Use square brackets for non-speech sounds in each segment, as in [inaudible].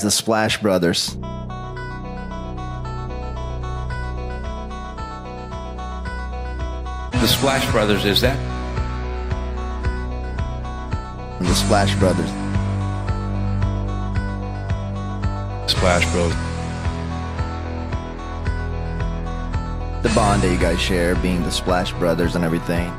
The Splash Brothers. The Splash Brothers, is that? The Splash Brothers. Splash Bros. The bond that you guys share being the Splash Brothers and everything.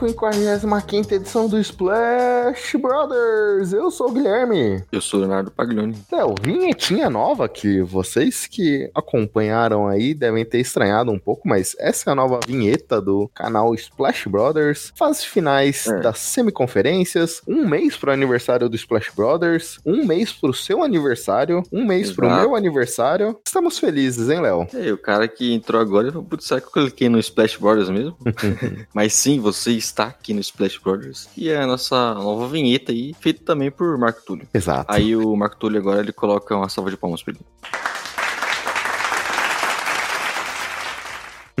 45 edição do Splash Brothers. Eu sou o Guilherme. Eu sou o Leonardo Paglioni. Léo, vinhetinha nova que vocês que acompanharam aí devem ter estranhado um pouco, mas essa é a nova vinheta do canal Splash Brothers. Fases finais É. das semiconferências, um mês pro aniversário do Splash Brothers, um mês pro seu aniversário, um mês pro Exato. meu aniversário. Estamos felizes, hein, Léo? É, o cara que entrou agora, putz, será que eu cliquei no Splash Brothers mesmo? [laughs] Mas sim, você está aqui no Splash Brothers. E é a nossa nova vinheta aí, feita também por Marco Túlio. Exato. Aí o Marco Túlio agora, ele coloca uma salva de palmas pra ele.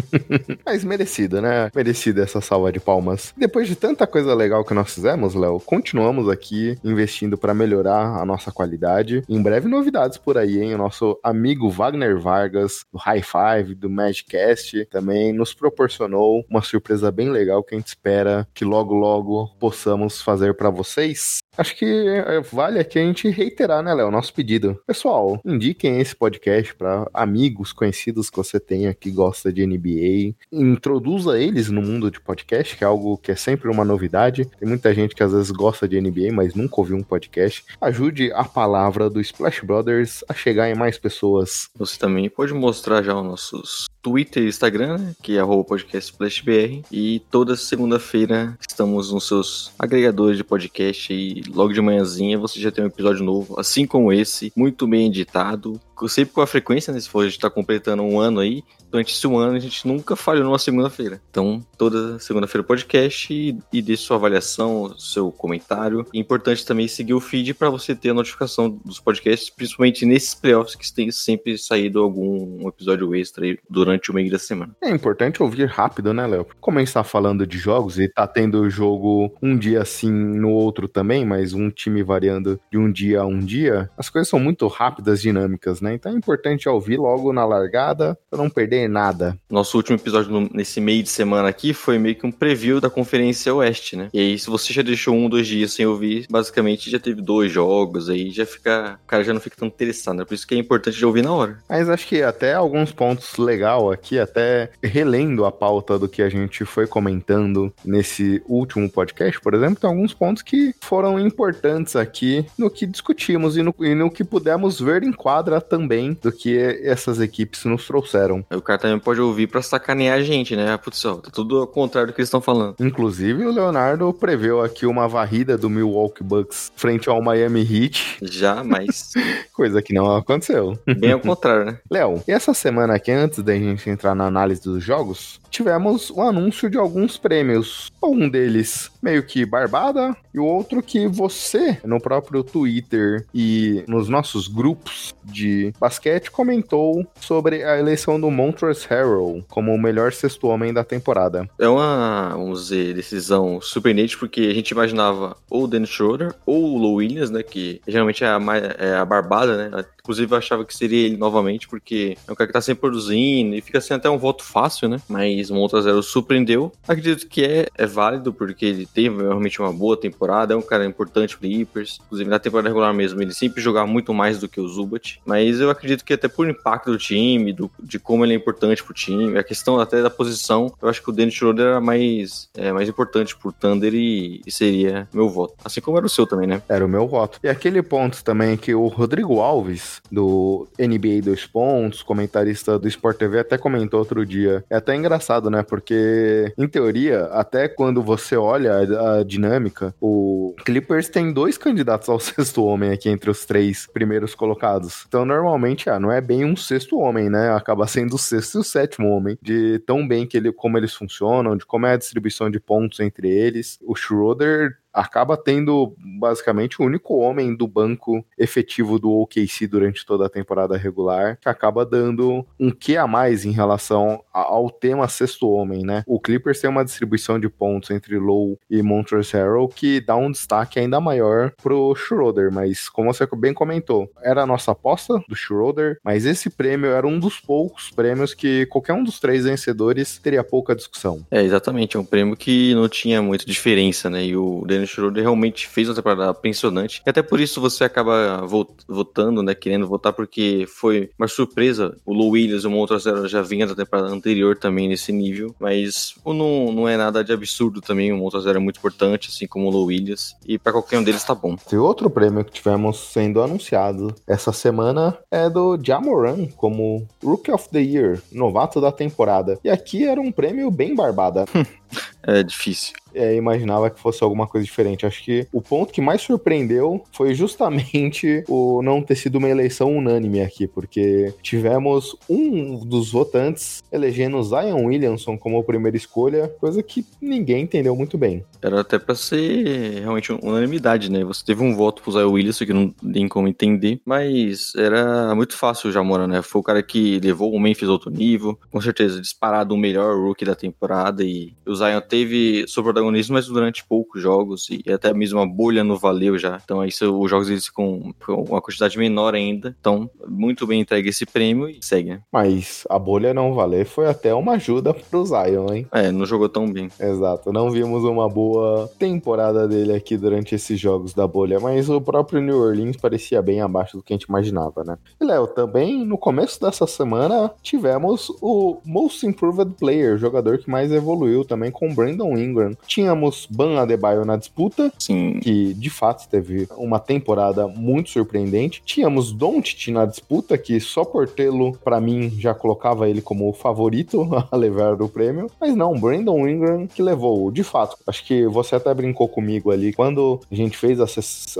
[laughs] Mas merecido, né? Merecida essa salva de palmas. Depois de tanta coisa legal que nós fizemos, Léo, continuamos aqui investindo para melhorar a nossa qualidade. Em breve novidades por aí, hein? O nosso amigo Wagner Vargas, do High Five, do Magicast, também nos proporcionou uma surpresa bem legal que a gente espera que logo, logo possamos fazer para vocês. Acho que é, vale aqui a gente reiterar, né, Léo, nosso pedido. Pessoal, indiquem esse podcast para amigos, conhecidos que você tenha que gosta de NBA. Introduza eles no mundo de podcast, que é algo que é sempre uma novidade. Tem muita gente que às vezes gosta de NBA, mas nunca ouviu um podcast. Ajude a palavra do Splash Brothers a chegar em mais pessoas. Você também pode mostrar já os nossos Twitter e Instagram, né, que é arroba podcast Splash BR. E toda segunda-feira estamos nos seus agregadores de podcast e logo de manhãzinha você já tem um episódio novo, assim como esse, muito bem editado. Sempre com a frequência, né? Se for a gente tá completando um ano aí, durante esse ano a gente nunca falhou numa segunda-feira. Então, toda segunda-feira podcast e, e sua avaliação, seu comentário. É importante também seguir o feed para você ter a notificação dos podcasts, principalmente nesses playoffs que tem sempre saído algum episódio extra durante o meio da semana. É importante ouvir rápido, né, Léo? Tá falando de jogos e tá tendo jogo um dia assim, no outro também, mas um time variando de um dia a um dia, as coisas são muito rápidas, dinâmicas, né? Então é importante ouvir logo na largada pra não perder nada. Nosso último episódio no- nesse meio de semana aqui foi meio que um preview da Conferência Oeste, né? E aí, se você já deixou um, dois dias sem ouvir, basicamente já teve dois jogos, aí já fica. O cara já não fica tão interessado, né? Por isso que é importante de ouvir na hora. Mas acho que até alguns pontos legal aqui, até relendo a pauta do que a gente foi comentando nesse último podcast, por exemplo, tem alguns pontos que foram importantes aqui no que discutimos e no, e no que pudemos ver em quadra também do que essas equipes nos trouxeram. O cara também pode ouvir pra sacanear a gente, né? Putz, ó, tá tudo ao contrário do que eles estão falando. Inclusive, o Leonardo preveu aqui uma varrida do Milwaukee Bucks frente ao Miami Heat, Já, mas [laughs] coisa que não aconteceu. bem ao contrário, né? Léo, e essa semana aqui, antes da gente entrar na análise dos jogos, tivemos o anúncio de alguns prêmios. Um deles meio que barbada, e o outro que você, no próprio Twitter e nos nossos grupos de basquete, comentou sobre a eleição do Montrezl Harrell como o melhor sexto homem da temporada. É uma, vamos dizer, decisão surpreendente, porque a gente imaginava ou o Dennis Schroeder ou o Lou Williams, né? Que geralmente é a, mais, é a barbada, né? Inclusive eu achava que seria ele novamente, porque é um cara que tá sempre produzindo e fica sendo até um voto fácil, né? Mas o Montrezl surpreendeu. Acredito que é, é válido, porque ele teve realmente uma boa temporada, é um cara importante pro Clippers. Inclusive na temporada regular mesmo, ele sempre jogava muito mais do que o Zubat. Mas eu acredito que até por impacto do time, do, de como ele é importante pro time, a questão até da posição, eu acho que o Dennis Schroeder era mais, é, mais importante pro Thunder e, e seria meu voto. Assim como era o seu também, né? Era o meu voto. E aquele ponto também que o Rodrigo Alves, do NBA 2 Pontos, comentarista do Sport TV, até comentou outro dia. É até engraçado, né? Porque, em teoria, até quando você olha a, a dinâmica, o Clippers tem dois candidatos ao [laughs] sexto homem aqui entre os três primeiros colocados. Então, normalmente, ah, não é bem um sexto homem, né? Acaba sendo o sexto e o sétimo homem. De tão bem que ele, como eles funcionam, de como é a distribuição de pontos entre eles. O Schroeder acaba tendo basicamente o único homem do banco efetivo do OKC durante toda a temporada regular, que acaba dando um que a mais em relação ao tema sexto homem, né? O Clippers tem uma distribuição de pontos entre Low e Montrezl Harrell que dá um destaque ainda maior pro Schroeder, mas como você bem comentou, era a nossa aposta do Schroeder, mas esse prêmio era um dos poucos prêmios que qualquer um dos três vencedores teria pouca discussão. É, exatamente, é um prêmio que não tinha muita diferença, né? E o Dennis Schroeder realmente fez uma temporada impressionante. E até por isso você acaba votando, né? Querendo votar, porque foi uma surpresa. O Lou Williams, uma outra zero, já vinha da temporada anterior também nesse nível. Mas não, não é nada de absurdo também. O outra zero é muito importante, assim como o Lou Williams. E para qualquer um deles tá bom. E outro prêmio que tivemos sendo anunciado essa semana é do Jamoran como Rookie of the Year, novato da temporada. E aqui era um prêmio bem barbada. [laughs] é difícil é, imaginava que fosse alguma coisa diferente. Acho que o ponto que mais surpreendeu foi justamente o não ter sido uma eleição unânime aqui, porque tivemos um dos votantes elegendo Zion Williamson como primeira escolha, coisa que ninguém entendeu muito bem. Era até para ser realmente unanimidade, né? Você teve um voto pro Zion Williamson que não tem como entender, mas era muito fácil já Jamora, né? Foi o cara que levou o Memphis outro nível, com certeza disparado o melhor rookie da temporada e o Zion teve sobre protagonismo, mas durante poucos jogos, e até mesmo a bolha não valeu já. Então, isso, os jogos eles com uma quantidade menor ainda. Então, muito bem entregue esse prêmio e segue, né? Mas a bolha não valer foi até uma ajuda pro Zion, hein? É, não jogou tão bem. Exato, não vimos uma boa temporada dele aqui durante esses jogos da bolha, mas o próprio New Orleans parecia bem abaixo do que a gente imaginava, né? E Léo, também no começo dessa semana tivemos o Most Improved Player, jogador que mais evoluiu também com Brandon Ingram. Tínhamos Ban Adebayo na disputa, Sim. que de fato teve uma temporada muito surpreendente. Tínhamos Doncic na disputa, que só por tê-lo, para mim, já colocava ele como o favorito [laughs] a levar o prêmio. Mas não, Brandon Ingram que levou. De fato, acho que você até brincou comigo ali. Quando a gente fez a,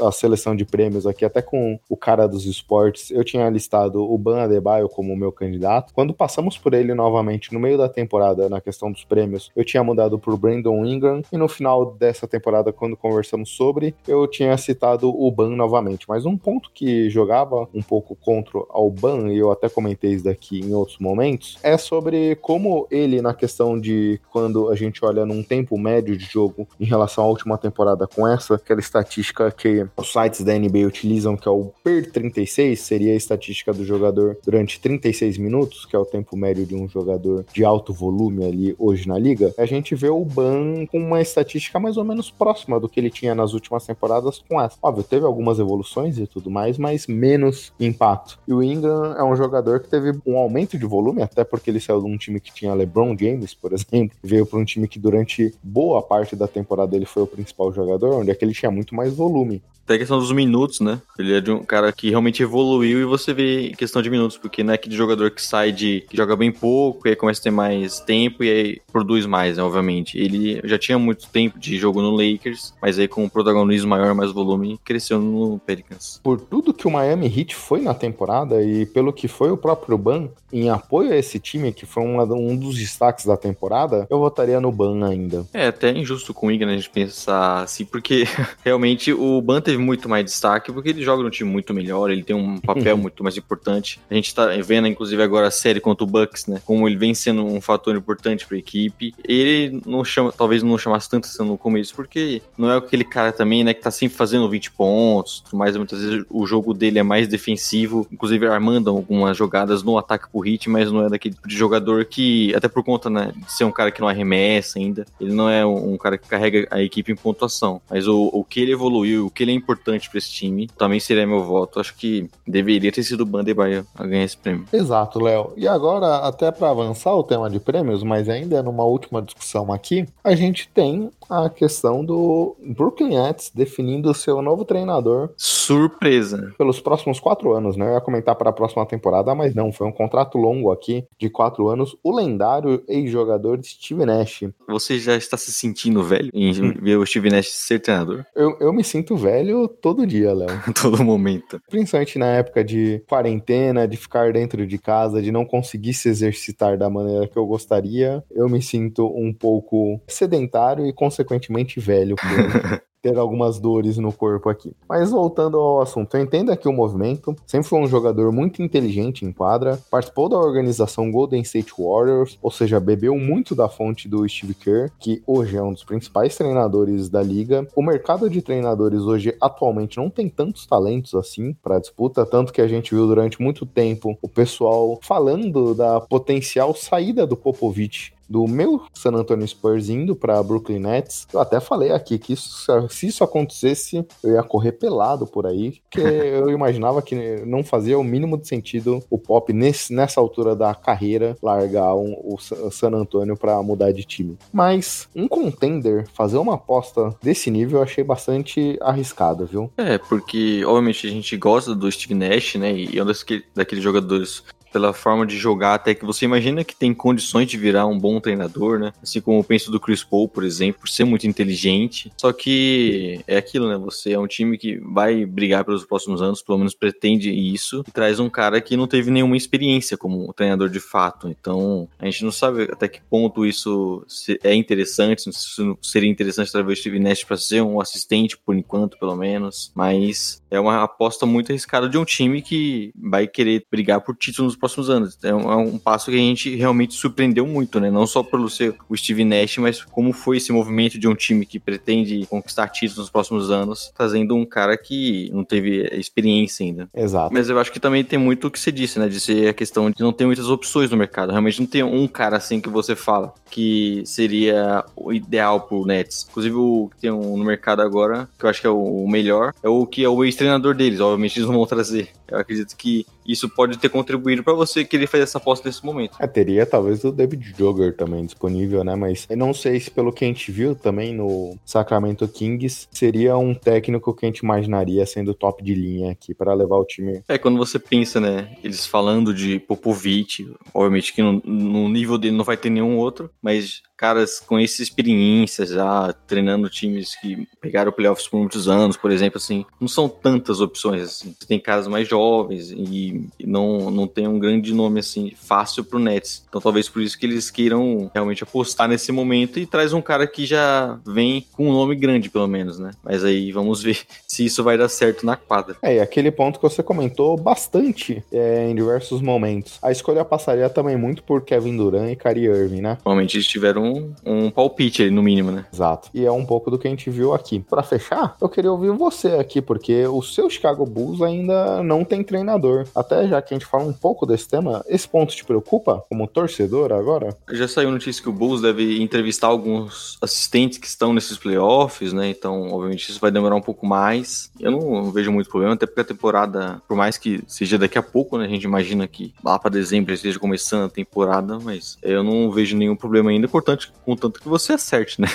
a seleção de prêmios aqui, até com o cara dos esportes, eu tinha listado o Ban Adebayo como meu candidato. Quando passamos por ele novamente no meio da temporada, na questão dos prêmios, eu tinha mudado por Brandon Ingram. E no final dessa temporada, quando conversamos sobre, eu tinha citado o Ban novamente. Mas um ponto que jogava um pouco contra o Ban, e eu até comentei isso daqui em outros momentos, é sobre como ele, na questão de quando a gente olha num tempo médio de jogo em relação à última temporada com essa, aquela estatística que os sites da NBA utilizam, que é o PER 36, seria a estatística do jogador durante 36 minutos, que é o tempo médio de um jogador de alto volume ali hoje na liga, a gente vê o Ban com uma estatística mais ou menos próxima do que ele tinha nas últimas temporadas com essa. Óbvio, teve algumas evoluções e tudo mais, mas menos impacto. E o Ingram é um jogador que teve um aumento de volume, até porque ele saiu de um time que tinha LeBron James, por [laughs] exemplo, veio para um time que durante boa parte da temporada ele foi o principal jogador, onde é que ele tinha muito mais volume. Até a questão dos minutos, né? Ele é de um cara que realmente evoluiu e você vê questão de minutos, porque não é aquele jogador que sai de. que joga bem pouco, e aí começa a ter mais tempo e aí produz mais, né, obviamente. Ele já tinha muito tempo de jogo no Lakers, mas aí com um protagonismo maior, mais volume, cresceu no Pelicans. Por tudo que o Miami Heat foi na temporada e pelo que foi o próprio Ban em apoio a esse time, que foi uma, um dos destaques da temporada, eu votaria no Ban ainda. É até injusto com o Igor a gente pensar assim, porque [laughs] realmente o Ban teve muito mais destaque porque ele joga num time muito melhor, ele tem um papel muito mais importante. A gente tá vendo, inclusive, agora a série contra o Bucks, né? Como ele vem sendo um fator importante pra equipe. Ele não chama, talvez não chamasse tanto atenção no começo, porque não é aquele cara também, né, que tá sempre fazendo 20 pontos, mas muitas vezes o jogo dele é mais defensivo, inclusive armando algumas jogadas no ataque pro hit, mas não é daquele tipo de jogador que, até por conta, né, de ser um cara que não arremessa ainda, ele não é um, um cara que carrega a equipe em pontuação. Mas o, o que ele evoluiu, o que ele é importante para esse time, também seria meu voto. Acho que deveria ter sido o Bandebaia a ganhar esse prêmio. Exato, Léo. E agora, até para avançar o tema de prêmios, mas ainda numa última discussão aqui, a gente tem a questão do Brooklyn Nets definindo o seu novo treinador. Surpresa. Pelos próximos quatro anos, né? Eu ia comentar para a próxima temporada, mas não, foi um contrato longo aqui de quatro anos. O lendário ex-jogador Steve Nash. Você já está se sentindo velho em hum. ver o Steve Nash ser treinador? Eu, eu me sinto velho todo dia, Léo. [laughs] todo momento. Principalmente na época de quarentena, de ficar dentro de casa, de não conseguir se exercitar da maneira que eu gostaria. Eu me sinto um pouco sedentário e, consequentemente, velho. [laughs] ter algumas dores no corpo aqui. Mas voltando ao assunto, eu entendo aqui o movimento. Sempre foi um jogador muito inteligente em quadra, participou da organização Golden State Warriors, ou seja, bebeu muito da fonte do Steve Kerr, que hoje é um dos principais treinadores da liga. O mercado de treinadores hoje atualmente não tem tantos talentos assim para disputa, tanto que a gente viu durante muito tempo o pessoal falando da potencial saída do Popovich do meu San Antonio Spurs indo para Brooklyn Nets. Eu até falei aqui que isso, se isso acontecesse, eu ia correr pelado por aí, porque [laughs] eu imaginava que não fazia o mínimo de sentido o Pop nesse, nessa altura da carreira largar um, o San Antonio para mudar de time. Mas um contender fazer uma aposta desse nível eu achei bastante arriscado, viu? É, porque obviamente a gente gosta do Steve Nash, né? E é um daqueles jogadores pela forma de jogar, até que você imagina que tem condições de virar um bom treinador, né? Assim como eu penso do Chris Paul, por exemplo, por ser muito inteligente. Só que é aquilo, né? Você é um time que vai brigar pelos próximos anos, pelo menos pretende isso, e traz um cara que não teve nenhuma experiência como treinador de fato. Então, a gente não sabe até que ponto isso é interessante, se seria interessante trazer o Steve Nash para ser um assistente, por enquanto, pelo menos. Mas é uma aposta muito arriscada de um time que vai querer brigar por títulos próximos anos. É um, é um, passo que a gente realmente surpreendeu muito, né? Não só pelo ser o Steve Nash, mas como foi esse movimento de um time que pretende conquistar títulos nos próximos anos, trazendo um cara que não teve experiência ainda. Exato. Mas eu acho que também tem muito o que você disse, né? De ser a questão de não ter muitas opções no mercado. Realmente não tem um cara assim que você fala que seria o ideal pro Nets. Inclusive o que tem um no mercado agora, que eu acho que é o melhor, é o que é o ex-treinador deles. Obviamente eles não vão trazer. Eu acredito que isso pode ter contribuído para você querer fazer essa aposta nesse momento. É, teria talvez o David Jogger também disponível, né? Mas eu não sei se pelo que a gente viu também no Sacramento Kings, seria um técnico que a gente imaginaria sendo top de linha aqui para levar o time. É, quando você pensa, né? Eles falando de Popovich, obviamente que no, no nível dele não vai ter nenhum outro, mas caras com essa experiência já treinando times que pegaram playoffs por muitos anos, por exemplo, assim, não são tantas opções assim. Você tem caras mais jovens e não, não tem um grande nome assim fácil pro Nets. Então talvez por isso que eles queiram realmente apostar nesse momento e traz um cara que já vem com um nome grande pelo menos, né? Mas aí vamos ver [laughs] se isso vai dar certo na quadra. É, e aquele ponto que você comentou bastante é, em diversos momentos. A escolha passaria também muito por Kevin Durant e Kyrie Irving, né? Normalmente eles tiveram um, um palpite ali, no mínimo, né? Exato. E é um pouco do que a gente viu aqui. Para fechar, eu queria ouvir você aqui, porque o seu Chicago Bulls ainda não tem treinador. Até já que a gente fala um pouco desse tema, esse ponto te preocupa como torcedor agora? Já saiu notícia que o Bulls deve entrevistar alguns assistentes que estão nesses playoffs, né? Então, obviamente, isso vai demorar um pouco mais. Eu não vejo muito problema, até porque a temporada, por mais que seja daqui a pouco, né? A gente imagina que lá para dezembro esteja começando a temporada, mas eu não vejo nenhum problema ainda. Importante importante, contanto que você acerte, né?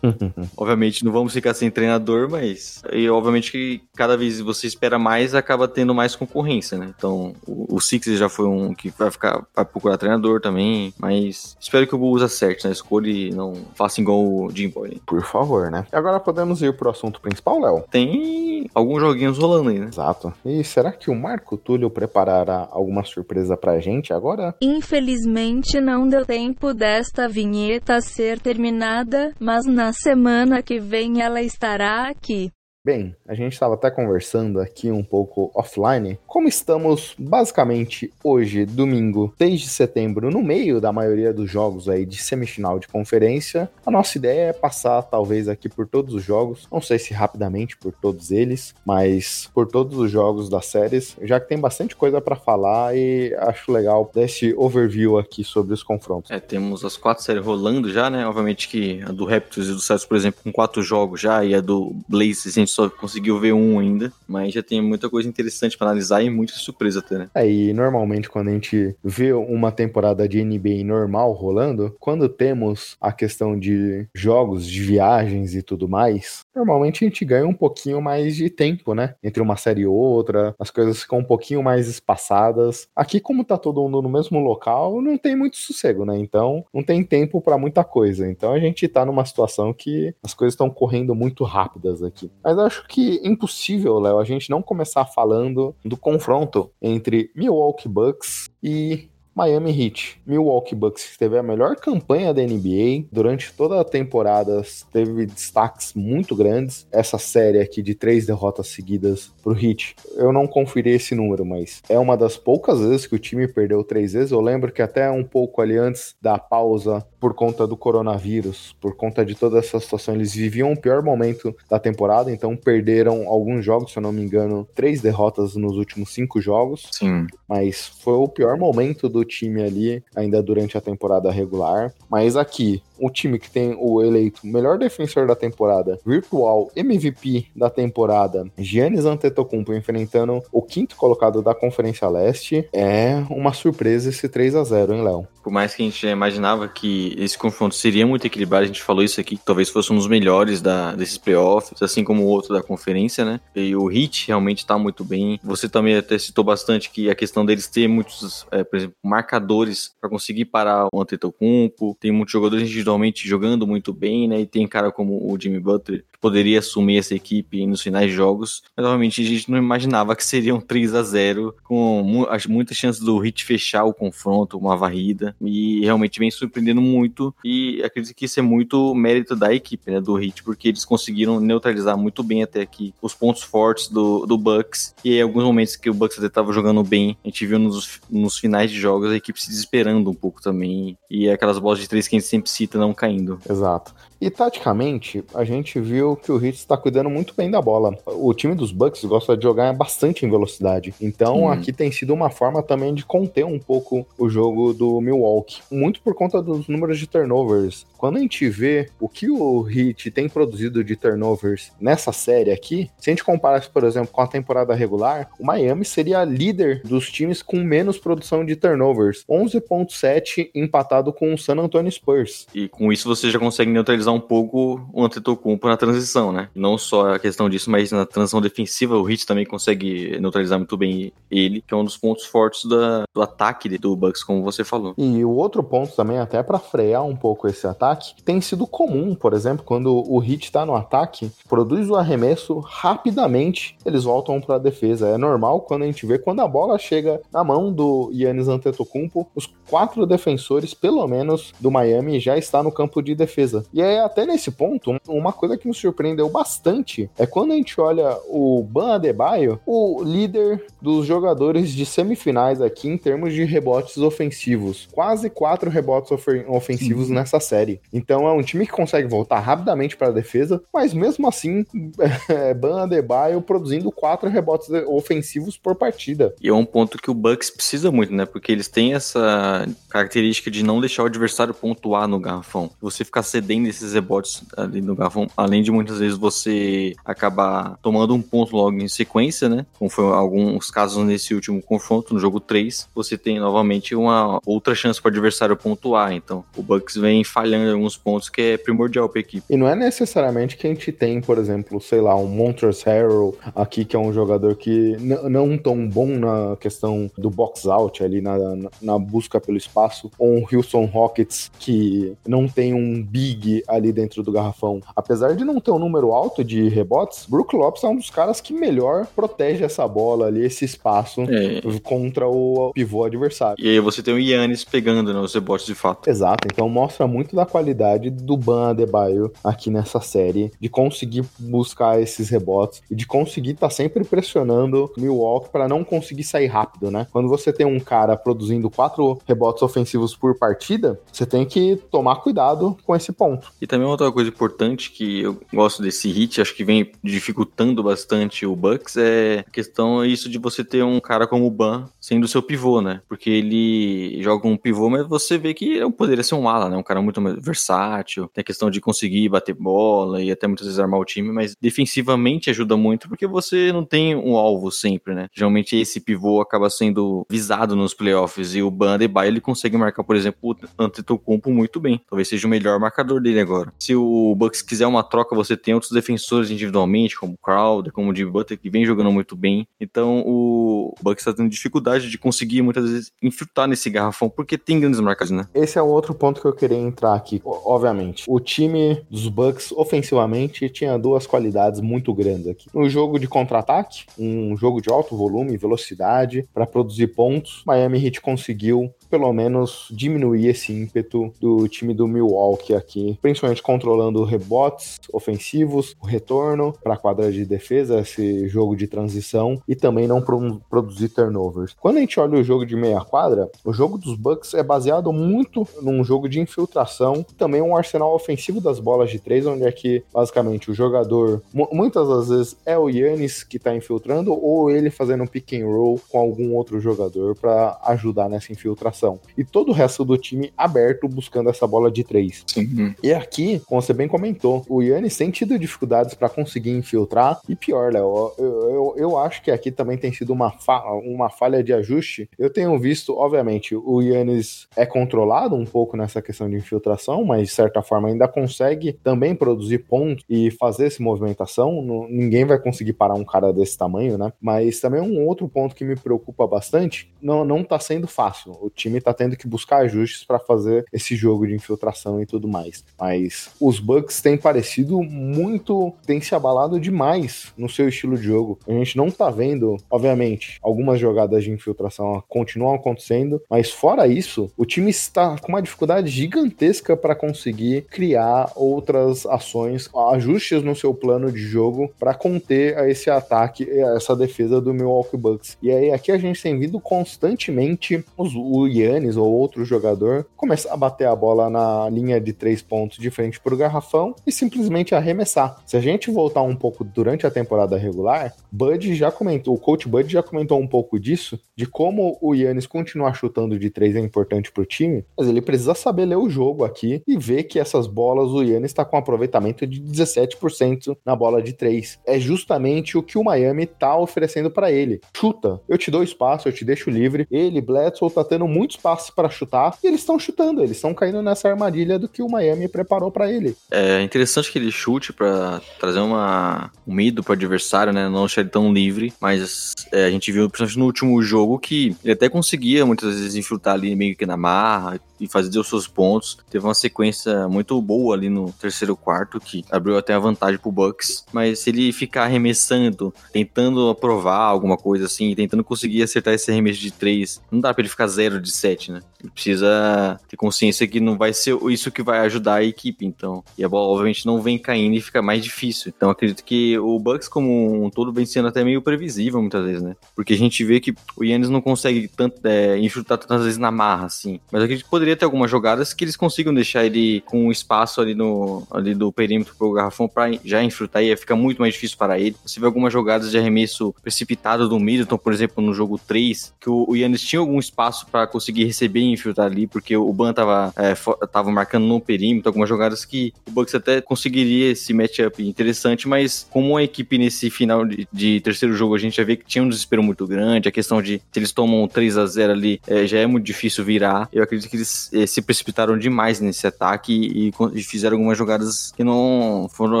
[laughs] obviamente não vamos ficar sem treinador, mas e obviamente que cada vez você espera mais, acaba tendo mais concorrência, né? Então o, o Sixers já foi um que vai ficar vai procurar treinador também, mas espero que o Bulls acerte na né? escolha e não faça igual o Jim Boylan. Por favor, né? E agora podemos ir pro assunto principal, Léo? Tem alguns joguinhos rolando aí, né? Exato. E será que o Marco Túlio preparará alguma surpresa pra gente agora? Infelizmente não deu tempo desta vinheta a ser terminada, mas na semana que vem ela estará aqui. Bem, a gente estava até conversando aqui um pouco offline. Como estamos basicamente hoje, domingo, 6 de setembro, no meio da maioria dos jogos aí de semifinal de conferência, a nossa ideia é passar talvez aqui por todos os jogos, não sei se rapidamente por todos eles, mas por todos os jogos das séries, já que tem bastante coisa para falar e acho legal desse overview aqui sobre os confrontos. É, temos as quatro séries rolando já, né? Obviamente que a do Raptors e do Celtics, por exemplo, com quatro jogos já, e a do Blazers, só conseguiu ver um ainda, mas já tem muita coisa interessante para analisar e muita surpresa até, né? É, e normalmente quando a gente vê uma temporada de NBA normal rolando, quando temos a questão de jogos, de viagens e tudo mais, normalmente a gente ganha um pouquinho mais de tempo, né? Entre uma série e outra, as coisas ficam um pouquinho mais espaçadas. Aqui, como tá todo mundo no mesmo local, não tem muito sossego, né? Então, não tem tempo para muita coisa. Então, a gente tá numa situação que as coisas estão correndo muito rápidas aqui. Mas acho que impossível, Léo, a gente não começar falando do confronto entre Milwaukee Bucks e Miami Heat, Milwaukee Bucks, que teve a melhor campanha da NBA durante toda a temporada, teve destaques muito grandes. Essa série aqui de três derrotas seguidas pro Heat, eu não conferi esse número, mas é uma das poucas vezes que o time perdeu três vezes. Eu lembro que até um pouco ali antes da pausa por conta do coronavírus, por conta de toda essa situação, eles viviam o pior momento da temporada, então perderam alguns jogos, se eu não me engano, três derrotas nos últimos cinco jogos. Sim. Mas foi o pior momento do time ali, ainda durante a temporada regular. Mas aqui, o time que tem o eleito melhor defensor da temporada, virtual MVP da temporada, Giannis Antetokounmpo enfrentando o quinto colocado da Conferência Leste, é uma surpresa esse 3 a 0 hein, Léo? Por mais que a gente imaginava que esse confronto seria muito equilibrado, a gente falou isso aqui, que talvez fosse um dos melhores da, desses playoffs, assim como o outro da conferência, né? E o Heat realmente tá muito bem. Você também até citou bastante que a questão deles ter muitos, é, por exemplo, marcadores para conseguir parar o Antetokounmpo, tem muitos jogadores individualmente jogando muito bem, né? E tem cara como o Jimmy Butler que poderia assumir essa equipe nos finais de jogos, mas novamente a gente não imaginava que seria um 3 a 0 com mu muitas chances do Heat fechar o confronto, uma varrida. E realmente vem surpreendendo muito. E acredito que isso é muito mérito da equipe, né, do Heat, porque eles conseguiram neutralizar muito bem até aqui os pontos fortes do, do Bucks. E alguns momentos que o Bucks até estava jogando bem, a gente viu nos, nos finais de jogos a equipe se desesperando um pouco também e aquelas bolas de três que a gente sempre cita não caindo. Exato. E taticamente, a gente viu que o Heat está cuidando muito bem da bola. O time dos Bucks gosta de jogar bastante em velocidade. Então, Uhum. aqui tem sido uma forma também de conter um pouco o jogo do Milwaukee. Muito por conta dos números de turnovers. Quando a gente vê o que o Heat tem produzido de turnovers nessa série aqui, se a gente comparasse, por exemplo, com a temporada regular, o Miami seria líder dos times com menos produção de turnovers. 11.7 empatado com o San Antonio Spurs. E com isso você já consegue neutralizar um pouco o Antetokounmpo na transição, né? Não só a questão disso, mas na transição defensiva o Heat também consegue neutralizar muito bem ele, que é um dos pontos fortes da- do ataque do Bucks, como você falou. E o outro ponto também, até para frear um pouco esse ataque, tem sido comum, por exemplo, quando o Heat tá no ataque, produz o arremesso rapidamente, eles voltam para a defesa. É normal quando a gente vê quando a bola chega na mão do Yannis Antetokounmpo, os quatro defensores, pelo menos, do Miami já está no campo de defesa. E é até nesse ponto, um- uma coisa que me surpreendeu bastante é quando a gente olha o Ban Adebayo, o líder dos jogadores de semifinais aqui em termos de rebotes ofensivos. Quase quatro rebotes ofe- ofensivos nessa série. Então é um time que consegue voltar rapidamente para a defesa, mas mesmo assim, [laughs] é, Ban Adebayo produzindo quatro rebotes ofensivos por partida. E é um ponto que o Bucks precisa muito, né? Porque eles têm essa característica de não deixar o adversário pontuar no garrafão. Você ficar cedendo esses rebotes ali no garrafão, além de muitas vezes você acabar tomando um ponto logo em sequência, né? Como foi alguns casos nesse último confronto, no jogo 3, você tem novamente uma outra chance para o adversário pontuar. Então, o Bucks vem falhando em alguns pontos que é primordial para a equipe. E não é necessariamente que a gente tem, por exemplo, sei lá, um Montrezl Harrell aqui, que é um jogador que não tão bom na questão do box out ali, na, na, na busca pelo espaço, ou um Houston Rockets que não tem um big ali dentro do garrafão. Apesar de não ter um número alto de rebotes, Brook Lopes é um dos caras que melhor protege essa bola ali, esse espaço É, contra o pivô adversário. E aí você tem o Yannis pegando né, os rebotes de fato. Exato, então mostra muito da qualidade do Ban Adebayo aqui nessa série, de conseguir buscar esses rebotes e de conseguir estar sempre pressionando Milwaukee para não conseguir sair rápido, né? Quando você tem um cara produzindo quatro rebotes ofensivos por partida, você tem que tomar cuidado com esse ponto. E também outra coisa importante que eu gosto desse hit, acho que vem dificultando bastante o Bucks, é a questão isso de você ter um cara como o Ban sendo seu pivô, né? Porque ele joga um pivô, mas você vê que poderia ser um ala, né? Um cara muito versátil, tem a questão de conseguir bater bola e até muitas vezes armar o time, mas defensivamente ajuda muito porque você não tem um alvo sempre, né? Geralmente esse pivô acaba sendo visado nos playoffs e o Ban Adebayo ele consegue marcar, por exemplo, o Antetokounmpo muito bem. Talvez seja o melhor marcador dele agora. Se o Bucks quiser uma troca, você tem outros defensores individualmente, como Crowder, como o Jimmy Butler, que vem jogando muito bem. Então o Bucks está tendo dificuldade de conseguir muitas vezes infiltrar nesse garrafão, porque tem grandes marcas, né? Esse é o outro ponto que eu queria entrar aqui, obviamente. O time dos Bucks, ofensivamente, tinha duas qualidades muito grandes aqui. No jogo de contra-ataque, um jogo de alto volume e velocidade para produzir pontos, Miami Heat conseguiu pelo menos diminuir esse ímpeto do time do Milwaukee aqui, principalmente controlando rebotes ofensivos, o retorno para a quadra de defesa, esse jogo de transição e também não pro produzir turnovers. Quando a gente olha o jogo de meia quadra, o jogo dos Bucks é baseado muito num jogo de infiltração, também um arsenal ofensivo das bolas de três, onde é que basicamente o jogador muitas das vezes é o Yannis que está infiltrando ou ele fazendo um pick and roll com algum outro jogador para ajudar nessa infiltração e todo o resto do time aberto buscando essa bola de três. Sim. E aqui, como você bem comentou, o Yannis tem tido dificuldades para conseguir infiltrar. E pior, Léo, eu, eu, eu, acho que aqui também tem sido uma, fa uma falha de ajuste. Eu tenho visto, obviamente, o Yannis é controlado um pouco nessa questão de infiltração, mas de certa forma ainda consegue também produzir pontos e fazer essa movimentação. Ninguém vai conseguir parar um cara desse tamanho, né? Mas também um outro ponto que me preocupa bastante, não, não tá sendo fácil. O time time tá tendo que buscar ajustes para fazer esse jogo de infiltração e tudo mais. Mas os Bucks têm parecido muito, têm se abalado demais no seu estilo de jogo. A gente não tá vendo, obviamente, algumas jogadas de infiltração continuam acontecendo, mas fora isso, o time está com uma dificuldade gigantesca para conseguir criar outras ações, ajustes no seu plano de jogo para conter esse ataque, essa defesa do Milwaukee Bucks. E aí aqui a gente tem vindo constantemente os, o Yannis ou outro jogador começar a bater a bola na linha de três pontos de frente para o garrafão e simplesmente arremessar. Se a gente voltar um pouco durante a temporada regular, Bud já comentou, o coach Bud já comentou um pouco disso, de como o Yannis continuar chutando de três é importante para o time, mas ele precisa saber ler o jogo aqui e ver que essas bolas o Yannis está com um aproveitamento de 17% na bola de três. É justamente o que o Miami tá oferecendo para ele. Chuta, eu te dou espaço, eu te deixo livre. Ele, Bledsoe, tá tendo muito espaço para chutar e eles estão chutando, eles estão caindo nessa armadilha do que o Miami preparou para ele. É interessante que ele chute para trazer uma, um medo para o adversário, né? Não deixar ele tão livre, mas é, a gente viu, principalmente no último jogo, que ele até conseguia muitas vezes infiltrar ali meio que na marra e fazer os seus pontos. Teve uma sequência muito boa ali no terceiro quarto, que abriu até a vantagem pro Bucks. Mas se ele ficar arremessando, tentando aprovar alguma coisa assim, tentando conseguir acertar esse arremesso de três, não dá pra ele ficar 0 de 7, né? Ele precisa ter consciência que não vai ser isso que vai ajudar a equipe, então. E a bola, obviamente, não vem caindo e fica mais difícil. Então, acredito que o Bucks, como um todo, vem sendo até meio previsível muitas vezes, né? Porque a gente vê que o Yannis não consegue tanto, é, infiltrar tantas vezes na marra, assim. Mas acredito que poderia ter algumas jogadas que eles consigam deixar ele com um espaço ali, no, ali do perímetro pro garrafão pra já infiltrar e fica muito mais difícil para ele. Você vê algumas jogadas de arremesso precipitado do Middleton, por exemplo, no jogo 3, que o, Yannis tinha algum espaço para conseguir receber e infiltrar ali, porque o Ban tava, é, tava marcando no perímetro, algumas jogadas que o Bucks até conseguiria esse matchup interessante, mas como a equipe nesse final de, de, terceiro jogo a gente já vê que tinha um desespero muito grande, a questão de se eles tomam 3 a 0 ali, é, já é muito difícil virar. Eu acredito que eles é, se precipitaram demais nesse ataque e, e, fizeram algumas jogadas que não foram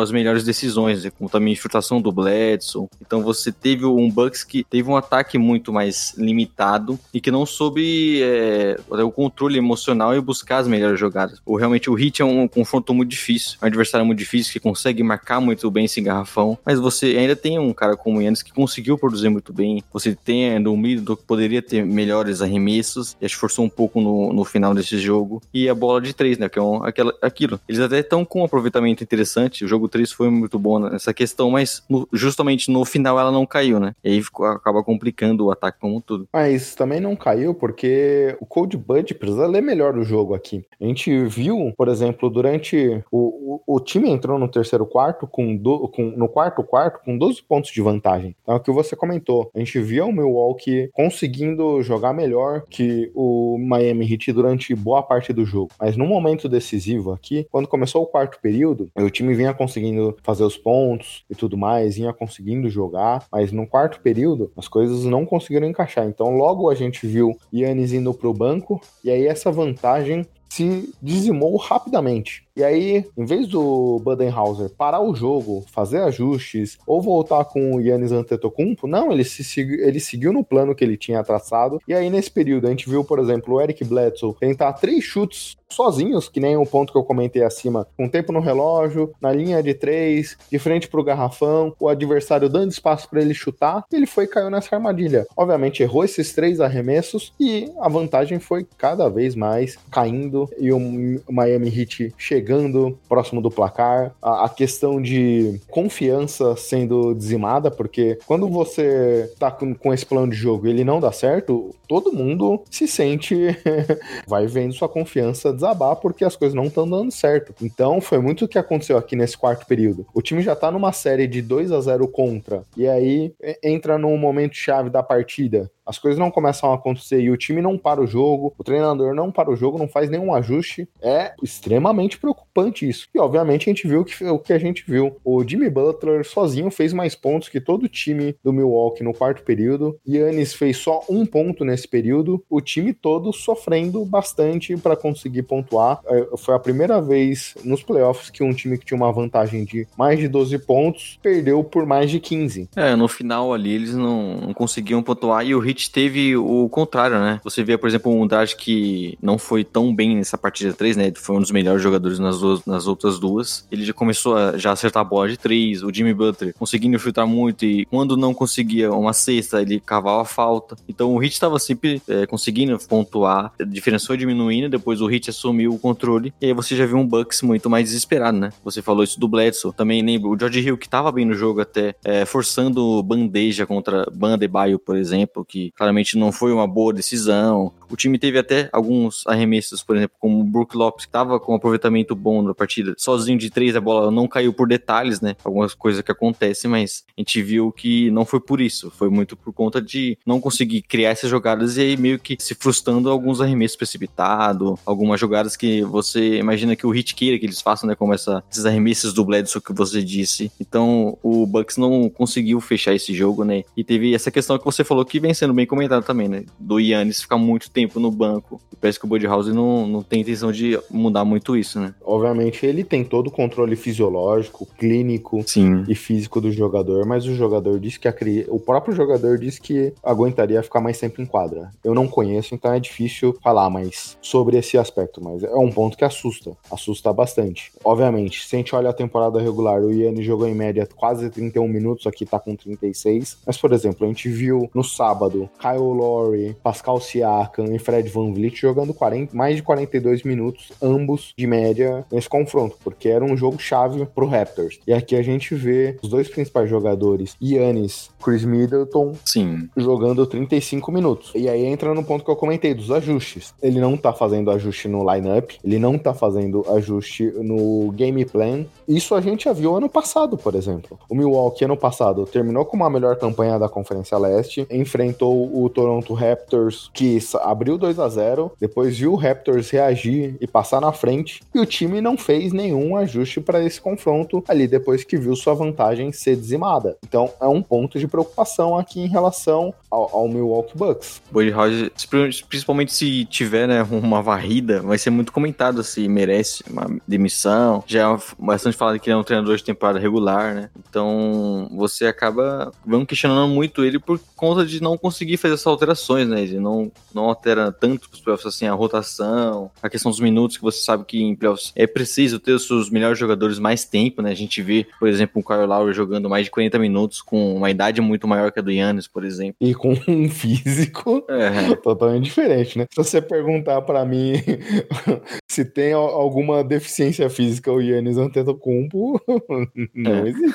as melhores decisões, né? como também a infiltração do Bledson. Então você teve um Bucks que teve um ataque muito mais limitado e que não soube é, o controle emocional e buscar as melhores jogadas. Ou realmente o Hit é um confronto muito difícil, um adversário muito difícil que consegue marcar muito bem esse garrafão, mas você ainda tem um cara como o Yannis que conseguiu produzir muito bem. Você tem ainda o Middleton que poderia ter melhores arremessos e esforçou um pouco no, no final desse jogo. E a bola de três, né? Que é um, aquela, aquilo. Eles até estão com um aproveitamento interessante. O jogo 3 foi muito bom nessa questão, mas no, justamente no final ela não caiu, né? E aí ficou, acaba complicando o ataque como tudo. Mas também não caiu porque o Cold Bud precisa ler melhor o jogo aqui. A gente viu, por exemplo, durante o, o, o time entrou no terceiro quarto com, do, com no quarto quarto com 12 pontos de vantagem. Então, é o que você comentou. A gente viu o Milwaukee conseguindo jogar melhor que o Miami Heat durante boa parte do jogo. Mas no momento decisivo aqui, quando começou o quarto período, o time vinha conseguindo fazer os pontos e tudo mais, vinha conseguindo jogar, mas no quarto período as coisas não conseguiram encaixar. Então logo a gente viu Yannis indo pro banco e aí essa vantagem se dizimou rapidamente. E aí, em vez do Budenhauser parar o jogo, fazer ajustes ou voltar com o Yannis Antetokounmpo, não, ele, se, ele seguiu no plano que ele tinha traçado. E aí, nesse período, a gente viu, por exemplo, o Eric Bledsoe tentar três chutes sozinhos, que nem o ponto que eu comentei acima, com tempo no relógio, na linha de três, de frente pro garrafão, o adversário dando espaço para ele chutar, ele foi e caiu nessa armadilha. Obviamente errou esses três arremessos e a vantagem foi cada vez mais caindo e o Miami Heat chegando próximo do placar. A, a questão de confiança sendo dizimada, porque quando você tá com, com esse plano de jogo e ele não dá certo, todo mundo se sente [laughs] vai vendo sua confiança desabar porque as coisas não estão dando certo. Então foi muito o que aconteceu aqui nesse quarto período. O time já tá numa série de 2 a 0 contra e aí entra num momento chave da partida as coisas não começam a acontecer e o time não para o jogo, o treinador não para o jogo, não faz nenhum ajuste, é extremamente preocupante isso. E obviamente a gente viu que, o que a gente viu. O Jimmy Butler sozinho fez mais pontos que todo o time do Milwaukee no quarto período. Yannis fez só um ponto nesse período. O time todo sofrendo bastante para conseguir pontuar. É, foi a primeira vez nos playoffs que um time que tinha uma vantagem de mais de 12 pontos perdeu por mais de 15. É, no final ali eles não, não conseguiam pontuar e o Heat teve o contrário, né? Você vê, por exemplo, um Drag que não foi tão bem nessa partida 3, né? Ele foi um dos melhores jogadores nas, duas, nas outras duas. Ele já começou a já acertar a bola de 3, o Jimmy Butler conseguindo filtrar muito e quando não conseguia uma cesta, ele cavava a falta. Então o Heat estava sempre é, conseguindo pontuar, a diferença foi diminuindo, depois o Heat assumiu o controle e aí você já viu um Bucks muito mais desesperado, né? Você falou isso do Bledsoe, também lembro o George Hill que estava bem no jogo até, é, forçando bandeja contra Banda Baio, por exemplo, que claramente não foi uma boa decisão. O time teve até alguns arremessos, por exemplo, como o Brook Lopes, que estava com um aproveitamento bom na partida, sozinho de três, a bola não caiu por detalhes, né? Algumas coisas que acontecem, mas a gente viu que não foi por isso, foi muito por conta de não conseguir criar essas jogadas e aí meio que se frustrando alguns arremessos precipitados, algumas jogadas que você imagina que o hit queira que eles façam, né? Como essa, esses arremessos do Bledsoe que você disse. Então o Bucks não conseguiu fechar esse jogo, né? E teve essa questão que você falou que vem sendo bem comentado também, né? Do Yannis ficar muito tempo no banco. E parece que o Budhouse não, não tem intenção de mudar muito isso, né? Obviamente ele tem todo o controle fisiológico, clínico Sim. e físico do jogador, mas o jogador disse que a cri... o próprio jogador disse que aguentaria ficar mais tempo em quadra. Eu não conheço, então é difícil falar mais sobre esse aspecto, mas é um ponto que assusta, assusta bastante. Obviamente, se a gente olha a temporada regular, o Yannis jogou em média quase 31 minutos, aqui tá com 36, mas por exemplo, a gente viu no sábado Kyle Lowry, Pascal Siakam e Fred Van Vliet jogando 40, mais de 42 minutos, ambos de média nesse confronto, porque era um jogo chave pro Raptors. E aqui a gente vê os dois principais jogadores, Yannis, Chris Middleton, Sim. jogando 35 minutos. E aí entra no ponto que eu comentei dos ajustes. Ele não tá fazendo ajuste no lineup, ele não tá fazendo ajuste no game plan. Isso a gente já viu ano passado, por exemplo. O Milwaukee ano passado terminou com uma melhor campanha da Conferência Leste, enfrentou o Toronto Raptors, que abriu 2 a 0 depois viu o Raptors reagir e passar na frente, e o time não fez nenhum ajuste para esse confronto ali depois que viu sua vantagem ser dizimada. Então é um ponto de preocupação aqui em relação ao, ao Milwaukee Bucks. Boyd House, principalmente se tiver né, uma varrida, vai ser muito comentado se merece uma demissão. Já é bastante falado que ele é um treinador de temporada regular, né? Então você acaba vão questionando muito ele por conta de não conseguir fazer essas alterações, né? Ele não, não altera tanto os playoffs assim, a rotação, a questão dos minutos, que você sabe que em playoffs é preciso ter os seus melhores jogadores mais tempo, né? A gente vê, por exemplo, o Kyle Lowry jogando mais de 40 minutos com uma idade muito maior que a do Yannis, por exemplo. E com [laughs] um físico É. [laughs] totalmente diferente, né? Se você perguntar pra mim [laughs] se tem al- alguma deficiência física o Yannis Antetokounmpo, não É. existe.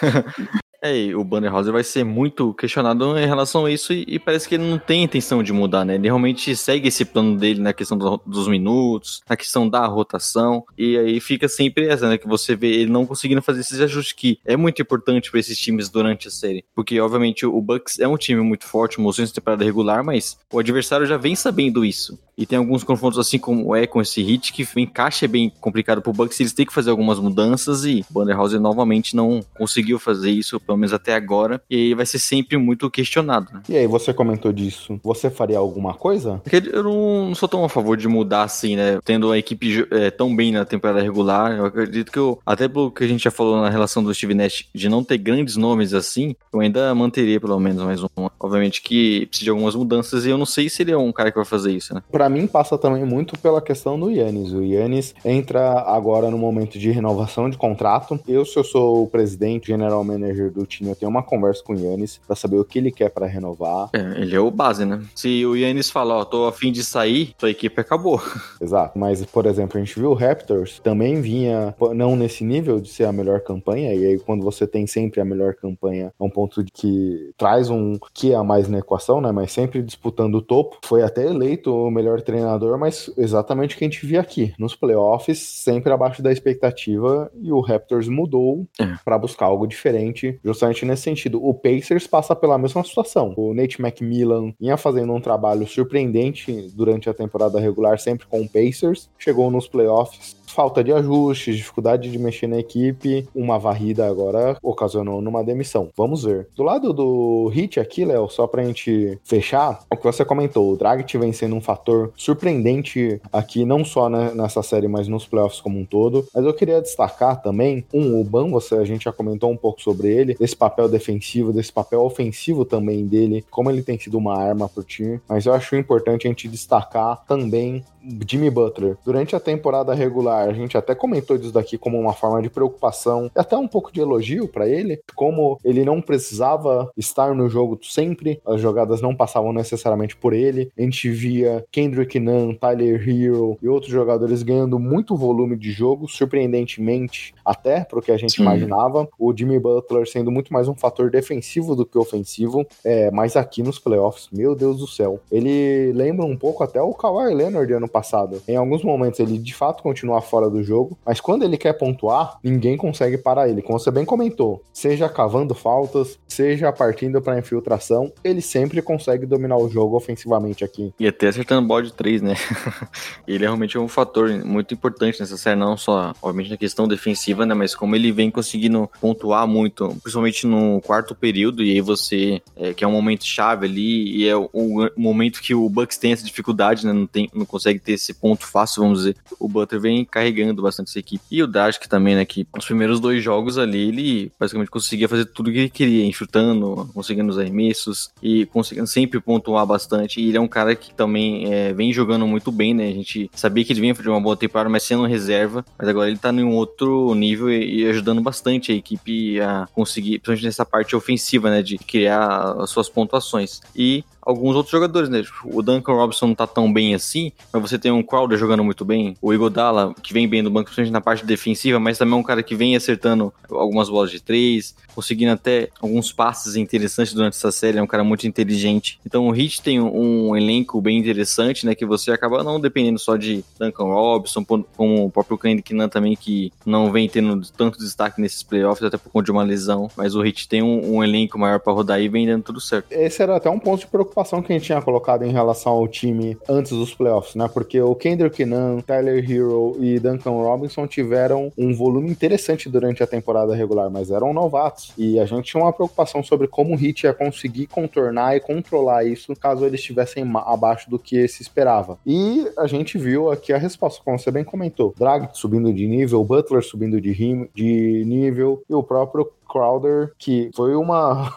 É, e o Bannerhauser vai ser muito questionado em relação a isso e, e parece que ele não tem intenção de mudar, né? Ele realmente segue esse plano dele na questão do- dos minutos, na questão da rotação, e aí fica sempre essa, né? Que você vê ele não conseguindo fazer esses ajustes que é muito importante para esses times durante a série. Porque, obviamente, o Bucks é um time muito forte, mostrou em temporada regular, mas o adversário já vem sabendo isso. E tem alguns confrontos, assim como é com esse hit, que o encaixe é bem complicado pro Bucks. Eles têm que fazer algumas mudanças e o Banderhauser novamente não conseguiu fazer isso, pelo menos até agora. E aí vai ser sempre muito questionado, né? E aí, você comentou disso. Você faria alguma coisa? Porque eu não, não sou tão a favor de mudar assim, né? Tendo a equipe é, tão bem na temporada regular, eu acredito que eu, até pelo que a gente já falou na relação do Steve Nash, de não ter grandes nomes assim, eu ainda manteria pelo menos mais um. Obviamente que precisa de algumas mudanças e eu não sei se ele é um cara que vai fazer isso, né? Pra mim, passa também muito pela questão do Yannis. O Yannis entra agora no momento de renovação de contrato. Eu, se eu sou o presidente, general manager do time, eu tenho uma conversa com o Yannis pra saber o que ele quer pra renovar. É, ele é o base, né? Se o Yannis falar, ó, tô afim de sair, sua equipe acabou. [laughs] Exato. Mas, por exemplo, a gente viu o Raptors também vinha não nesse nível de ser a melhor campanha, e aí quando você tem sempre a melhor campanha, é um ponto de que traz um que a mais na equação, né? Mas sempre disputando o topo. Foi até eleito o melhor treinador, mas exatamente o que a gente via aqui. Nos playoffs, sempre abaixo da expectativa, e o Raptors mudou É. para buscar algo diferente, justamente nesse sentido. O Pacers passa pela mesma situação. O Nate McMillan vinha fazendo um trabalho surpreendente durante a temporada regular, sempre com o Pacers. Chegou nos playoffs, falta de ajustes, dificuldade de mexer na equipe, uma varrida agora ocasionou numa demissão. Vamos ver. Do lado do Hit aqui, Léo, só pra gente fechar, o que você comentou, o Dragic vem sendo um fator surpreendente aqui, não só né, nessa série, mas nos playoffs como um todo. Mas eu queria destacar também, um, o Ban, você, a gente já comentou um pouco sobre ele, desse papel defensivo, desse papel ofensivo também dele, como ele tem sido uma arma pro time. Mas eu acho importante a gente destacar também Jimmy Butler. Durante a temporada regular, a gente até comentou disso daqui como uma forma de preocupação e até um pouco de elogio para ele, como ele não precisava estar no jogo sempre, as jogadas não passavam necessariamente por ele. A gente via Kendrick Nunn, Tyler Hero e outros jogadores ganhando muito volume de jogo, surpreendentemente até pro que a gente Sim. imaginava. O Jimmy Butler sendo muito mais um fator defensivo do que ofensivo, é, mas aqui nos playoffs, meu Deus do céu, ele lembra um pouco até o Kawhi Leonard ano passado. Em alguns momentos ele de fato continua fora do jogo, mas quando ele quer pontuar, ninguém consegue parar ele. Como você bem comentou, seja cavando faltas, seja partindo para infiltração, ele sempre consegue dominar o jogo ofensivamente aqui. E até acertando bode 3, né? [laughs] ele é realmente um fator muito importante nessa série, não só, obviamente, na questão defensiva, né? Mas como ele vem conseguindo pontuar muito, principalmente no quarto período, e aí você, é, que é um momento chave ali, e é o, o momento que o Bucks tem essa dificuldade, né? Não, tem, não consegue ter esse ponto fácil, vamos dizer. O Butler vem carregando bastante essa equipe. E o Dragic também, né? Que nos primeiros dois jogos ali, ele basicamente conseguia fazer tudo que ele queria, enxutando, conseguindo os arremessos e conseguindo sempre pontuar bastante. E ele é um cara que também é, vem jogando muito bem, né? A gente sabia que ele vinha fazer uma boa temporada, mas sendo reserva. Mas agora ele tá em um outro nível e, e ajudando bastante a equipe a conseguir, principalmente nessa parte ofensiva, né? De criar as suas pontuações. E alguns outros jogadores, né? Tipo, O Duncan Robinson não tá tão bem assim, mas você tem um Crowder jogando muito bem, o Igodala, que vem bem do banco, principalmente na parte defensiva, mas também é um cara que vem acertando algumas bolas de três, conseguindo até alguns passes interessantes durante essa série, é um cara muito inteligente. Então o Heat tem um, elenco bem interessante, né? Que você acaba não dependendo só de Duncan Robinson, como o próprio Kendrick também, que não vem tendo tanto destaque nesses playoffs, até por conta de uma lesão, mas o Heat tem um, um elenco maior para rodar e vem dando tudo certo. Esse era até um ponto de preocupação que a gente tinha colocado em relação ao time antes dos playoffs, né? Porque o Kendrick Nunn, Tyler Hero e Duncan Robinson tiveram um volume interessante durante a temporada regular, mas eram novatos. E a gente tinha uma preocupação sobre como o Heat ia conseguir contornar e controlar isso caso eles estivessem abaixo do que se esperava. E a gente viu aqui a resposta, como você bem comentou. Drag subindo de nível, Butler subindo de, rim- de nível e o próprio Crowder, que foi uma.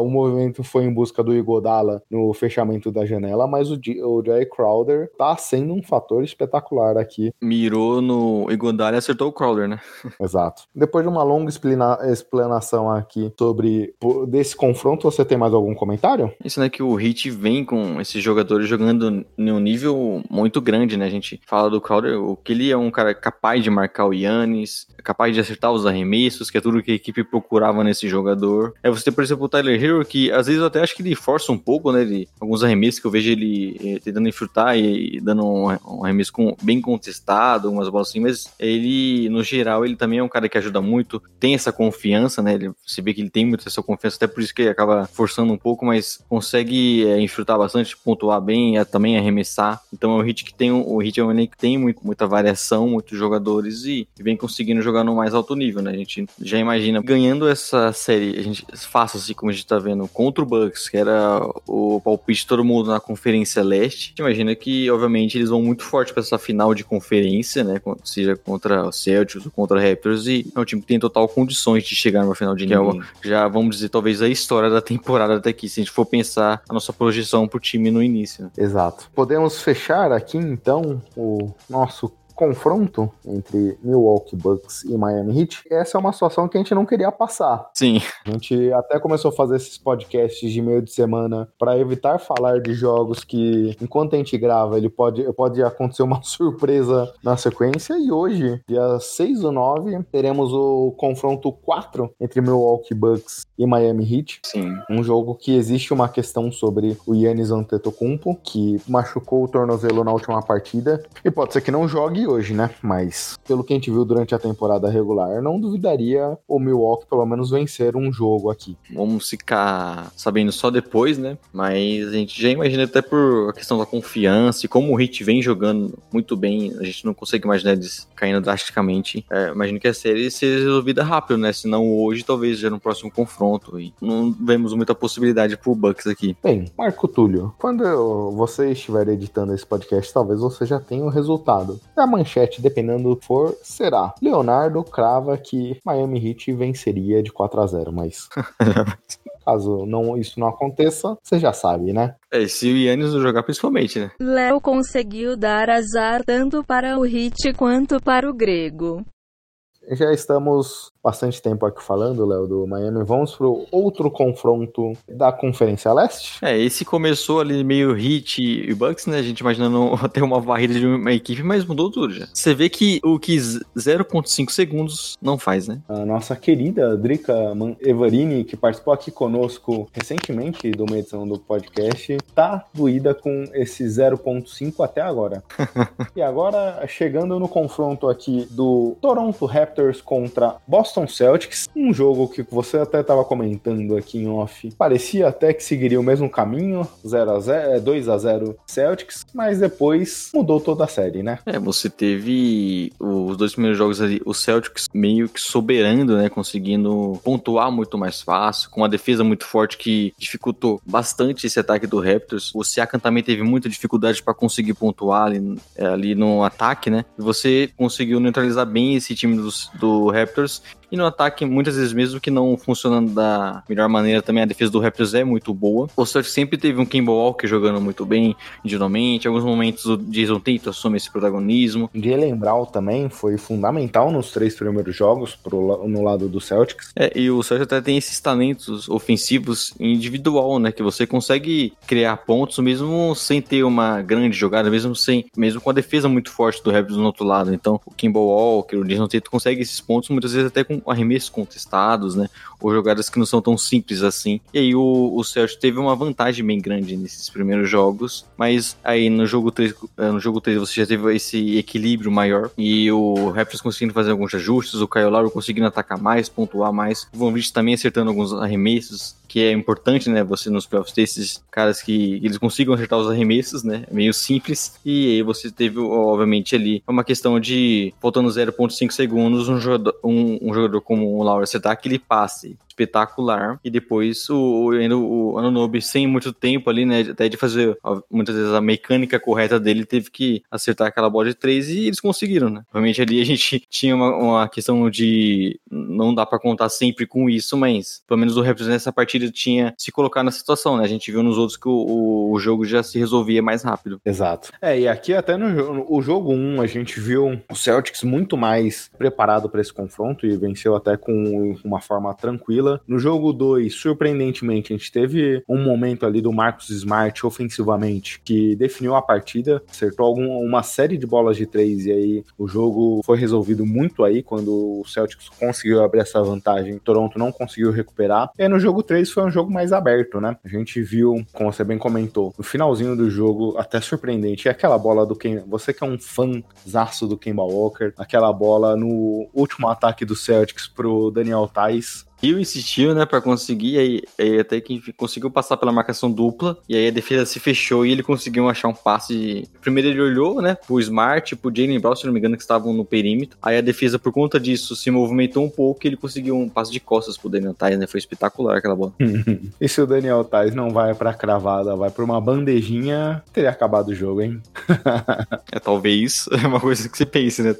o [laughs] movimento foi em busca do Igodala no fechamento da janela, mas o, o Jay Crowder tá sendo um fator espetacular aqui. Mirou no Igodala e acertou o Crowder, né? [laughs] Exato. Depois de uma longa explana- explanação aqui sobre desse confronto, você tem mais algum comentário? Isso, né, que o Heat vem com esses jogadores jogando em um nível muito grande, né? A gente fala do Crowder, o que ele é um cara capaz de marcar o Yannis, capaz de acertar os arremessos, que é tudo que a equipe procurava nesse jogador. É você por exemplo, o Tyler Hero, que às vezes eu até acho que ele força um pouco, né? Ele, alguns arremessos que eu vejo ele eh, tentando infrutar e, e dando um, um arremesso com, bem contestado, umas bolas assim, mas ele, no geral, ele também é um cara que ajuda muito, tem essa confiança, né? Ele, você vê que ele tem muita essa confiança, até por isso que ele acaba forçando um pouco, mas consegue é, infrutar bastante, pontuar bem, é, também arremessar. Então é um hit que tem o hit é um que tem muito, muita variação, muitos jogadores e, e vem conseguindo jogar no mais alto nível, né? A gente já imagina ganhando essa série, a gente fácil assim como a gente tá vendo contra o Bucks, que era o palpite de todo mundo na Conferência Leste. A gente imagina que, obviamente, eles vão muito forte para essa final de conferência, né? Seja contra o Celtics ou contra o Raptors, e é um time que tem total condições de chegar numa final de nível. Já vamos dizer, talvez a história da temporada até aqui, se a gente for pensar a nossa projeção pro time no início. Né? Exato. Podemos fechar aqui então o nosso confronto entre Milwaukee Bucks e Miami Heat, essa é uma situação que a gente não queria passar. Sim. A gente até começou a fazer esses podcasts de meio de semana para evitar falar de jogos que, enquanto a gente grava, ele pode, pode acontecer uma [laughs] surpresa na sequência. E hoje, dia 6 do 9, teremos o confronto 4 entre Milwaukee Bucks e Miami Heat. Sim. Um jogo que existe uma questão sobre o Yannis Antetokounmpo, que machucou o tornozelo na última partida. E pode ser que não jogue hoje, né? Mas pelo que a gente viu durante a temporada regular, não duvidaria o Milwaukee pelo menos vencer um jogo aqui. Vamos ficar sabendo só depois, né? Mas a gente já imagina até por a questão da confiança e como o Heat vem jogando muito bem, a gente não consegue imaginar eles caindo drasticamente. É, imagino que a série seja resolvida rápido, né? Se não hoje, talvez já no próximo confronto. E não vemos muita possibilidade pro Bucks aqui. Bem, Marco Túlio, quando você estiver editando esse podcast, talvez você já tenha o resultado. É amanhã manchete, dependendo do que for, será. Leonardo crava que Miami Heat venceria de 4 a 0 mas [laughs] caso não, isso não aconteça, você já sabe, né? É, se o Yannis não jogar principalmente, né? Léo conseguiu dar azar tanto para o Hit quanto para o Grego. Já estamos bastante tempo aqui falando, Léo, do Miami. Vamos pro outro confronto da Conferência Leste? É, esse começou ali meio Heat e Bucks, né? A gente imaginando [laughs] até uma varrida de uma equipe, mas mudou tudo já. Você vê que o que 0.5 segundos não faz, né? A nossa querida Drica Evarini, que participou aqui conosco recentemente de uma edição do podcast, tá doída com esse 0.5 até agora. [laughs] e agora, chegando no confronto aqui do Toronto Raptors contra Boston Celtics, um jogo que você até estava comentando aqui em off, parecia até que seguiria o mesmo caminho, 0 a 0, 2 a 0 Celtics, mas depois mudou toda a série, né? É, você teve os dois primeiros jogos ali, o Celtics meio que soberando, né, conseguindo pontuar muito mais fácil, com uma defesa muito forte que dificultou bastante esse ataque do Raptors. O Siakam também teve muita dificuldade para conseguir pontuar ali, é, ali, no ataque, né? E você conseguiu neutralizar bem esse time do, do Raptors e no ataque, muitas vezes, mesmo que não funcionando da melhor maneira, também a defesa do Raptors é muito boa. O Celtics sempre teve um Kemba Walker jogando muito bem, individualmente. Em alguns momentos o Jason Tatum assume esse protagonismo. Jalen Brown também foi fundamental nos três primeiros jogos pro, no lado do Celtics. É, e o Celtics até tem esses talentos ofensivos individual, né? Que você consegue criar pontos mesmo sem ter uma grande jogada, mesmo sem, mesmo com a defesa muito forte do Raptors no outro lado. Então, o Kemba Walker, o Jason Tatum consegue esses pontos muitas vezes até com arremessos contestados, né? Ou jogadas que não são tão simples assim. E aí o, o Celtic teve uma vantagem bem grande nesses primeiros jogos, mas aí no jogo 3, eh, no jogo 3 você já teve esse equilíbrio maior e o Raptors conseguindo fazer alguns ajustes, o Kyle Lowry conseguindo atacar mais, pontuar mais, o Van Vliet também acertando alguns arremessos, que é importante, né? Você nos playoffs ter esses caras que eles consigam acertar os arremessos, né? É meio simples. E aí você teve, obviamente, ali uma questão de faltando 0,5 segundos, um jogador, um, um jogador como o Laura acertar aquele passe espetacular. E depois o, o, o Anunobi, sem muito tempo ali, né? Até de fazer muitas vezes a mecânica correta dele, teve que acertar aquela bola de três e eles conseguiram, né? Realmente ali a gente [laughs] tinha uma, uma questão de não dá para contar sempre com isso, mas pelo menos o Raptors nessa partida tinha se colocar na situação, né? A gente viu nos outros que o, o, jogo já se resolvia mais rápido. Exato. É, e aqui até no o jogo 1 um, a gente viu o Celtics muito mais preparado para esse confronto e venceu até com uma forma tranquila No jogo 2, surpreendentemente, a gente teve um momento ali do Marcos Smart ofensivamente que definiu a partida, acertou algum, uma série de bolas de três e aí o jogo foi resolvido muito aí quando o Celtics conseguiu abrir essa vantagem. Toronto não conseguiu recuperar. E no jogo 3 foi um jogo mais aberto, né? A gente viu, como você bem comentou, no finalzinho do jogo, até surpreendente, é aquela bola do Ken. Você que é um fãzaço do Kemba Walker, aquela bola no último ataque do Celtics pro Daniel Tais, Rio insistiu, né, para conseguir, aí, aí, até que conseguiu passar pela marcação dupla, e aí a defesa se fechou e ele conseguiu achar um passe. De... Primeiro ele olhou, né, pro Smart, pro Jalen Brown, se não me engano, que estavam no perímetro. Aí a defesa, por conta disso, se movimentou um pouco e ele conseguiu um passe de costas pro Daniel Tais, né? Foi espetacular aquela bola. [laughs] e se o Daniel Tais não vai pra cravada, vai pra uma bandejinha, teria acabado o jogo, hein? [laughs] é, talvez [laughs] é uma coisa que você pense, né?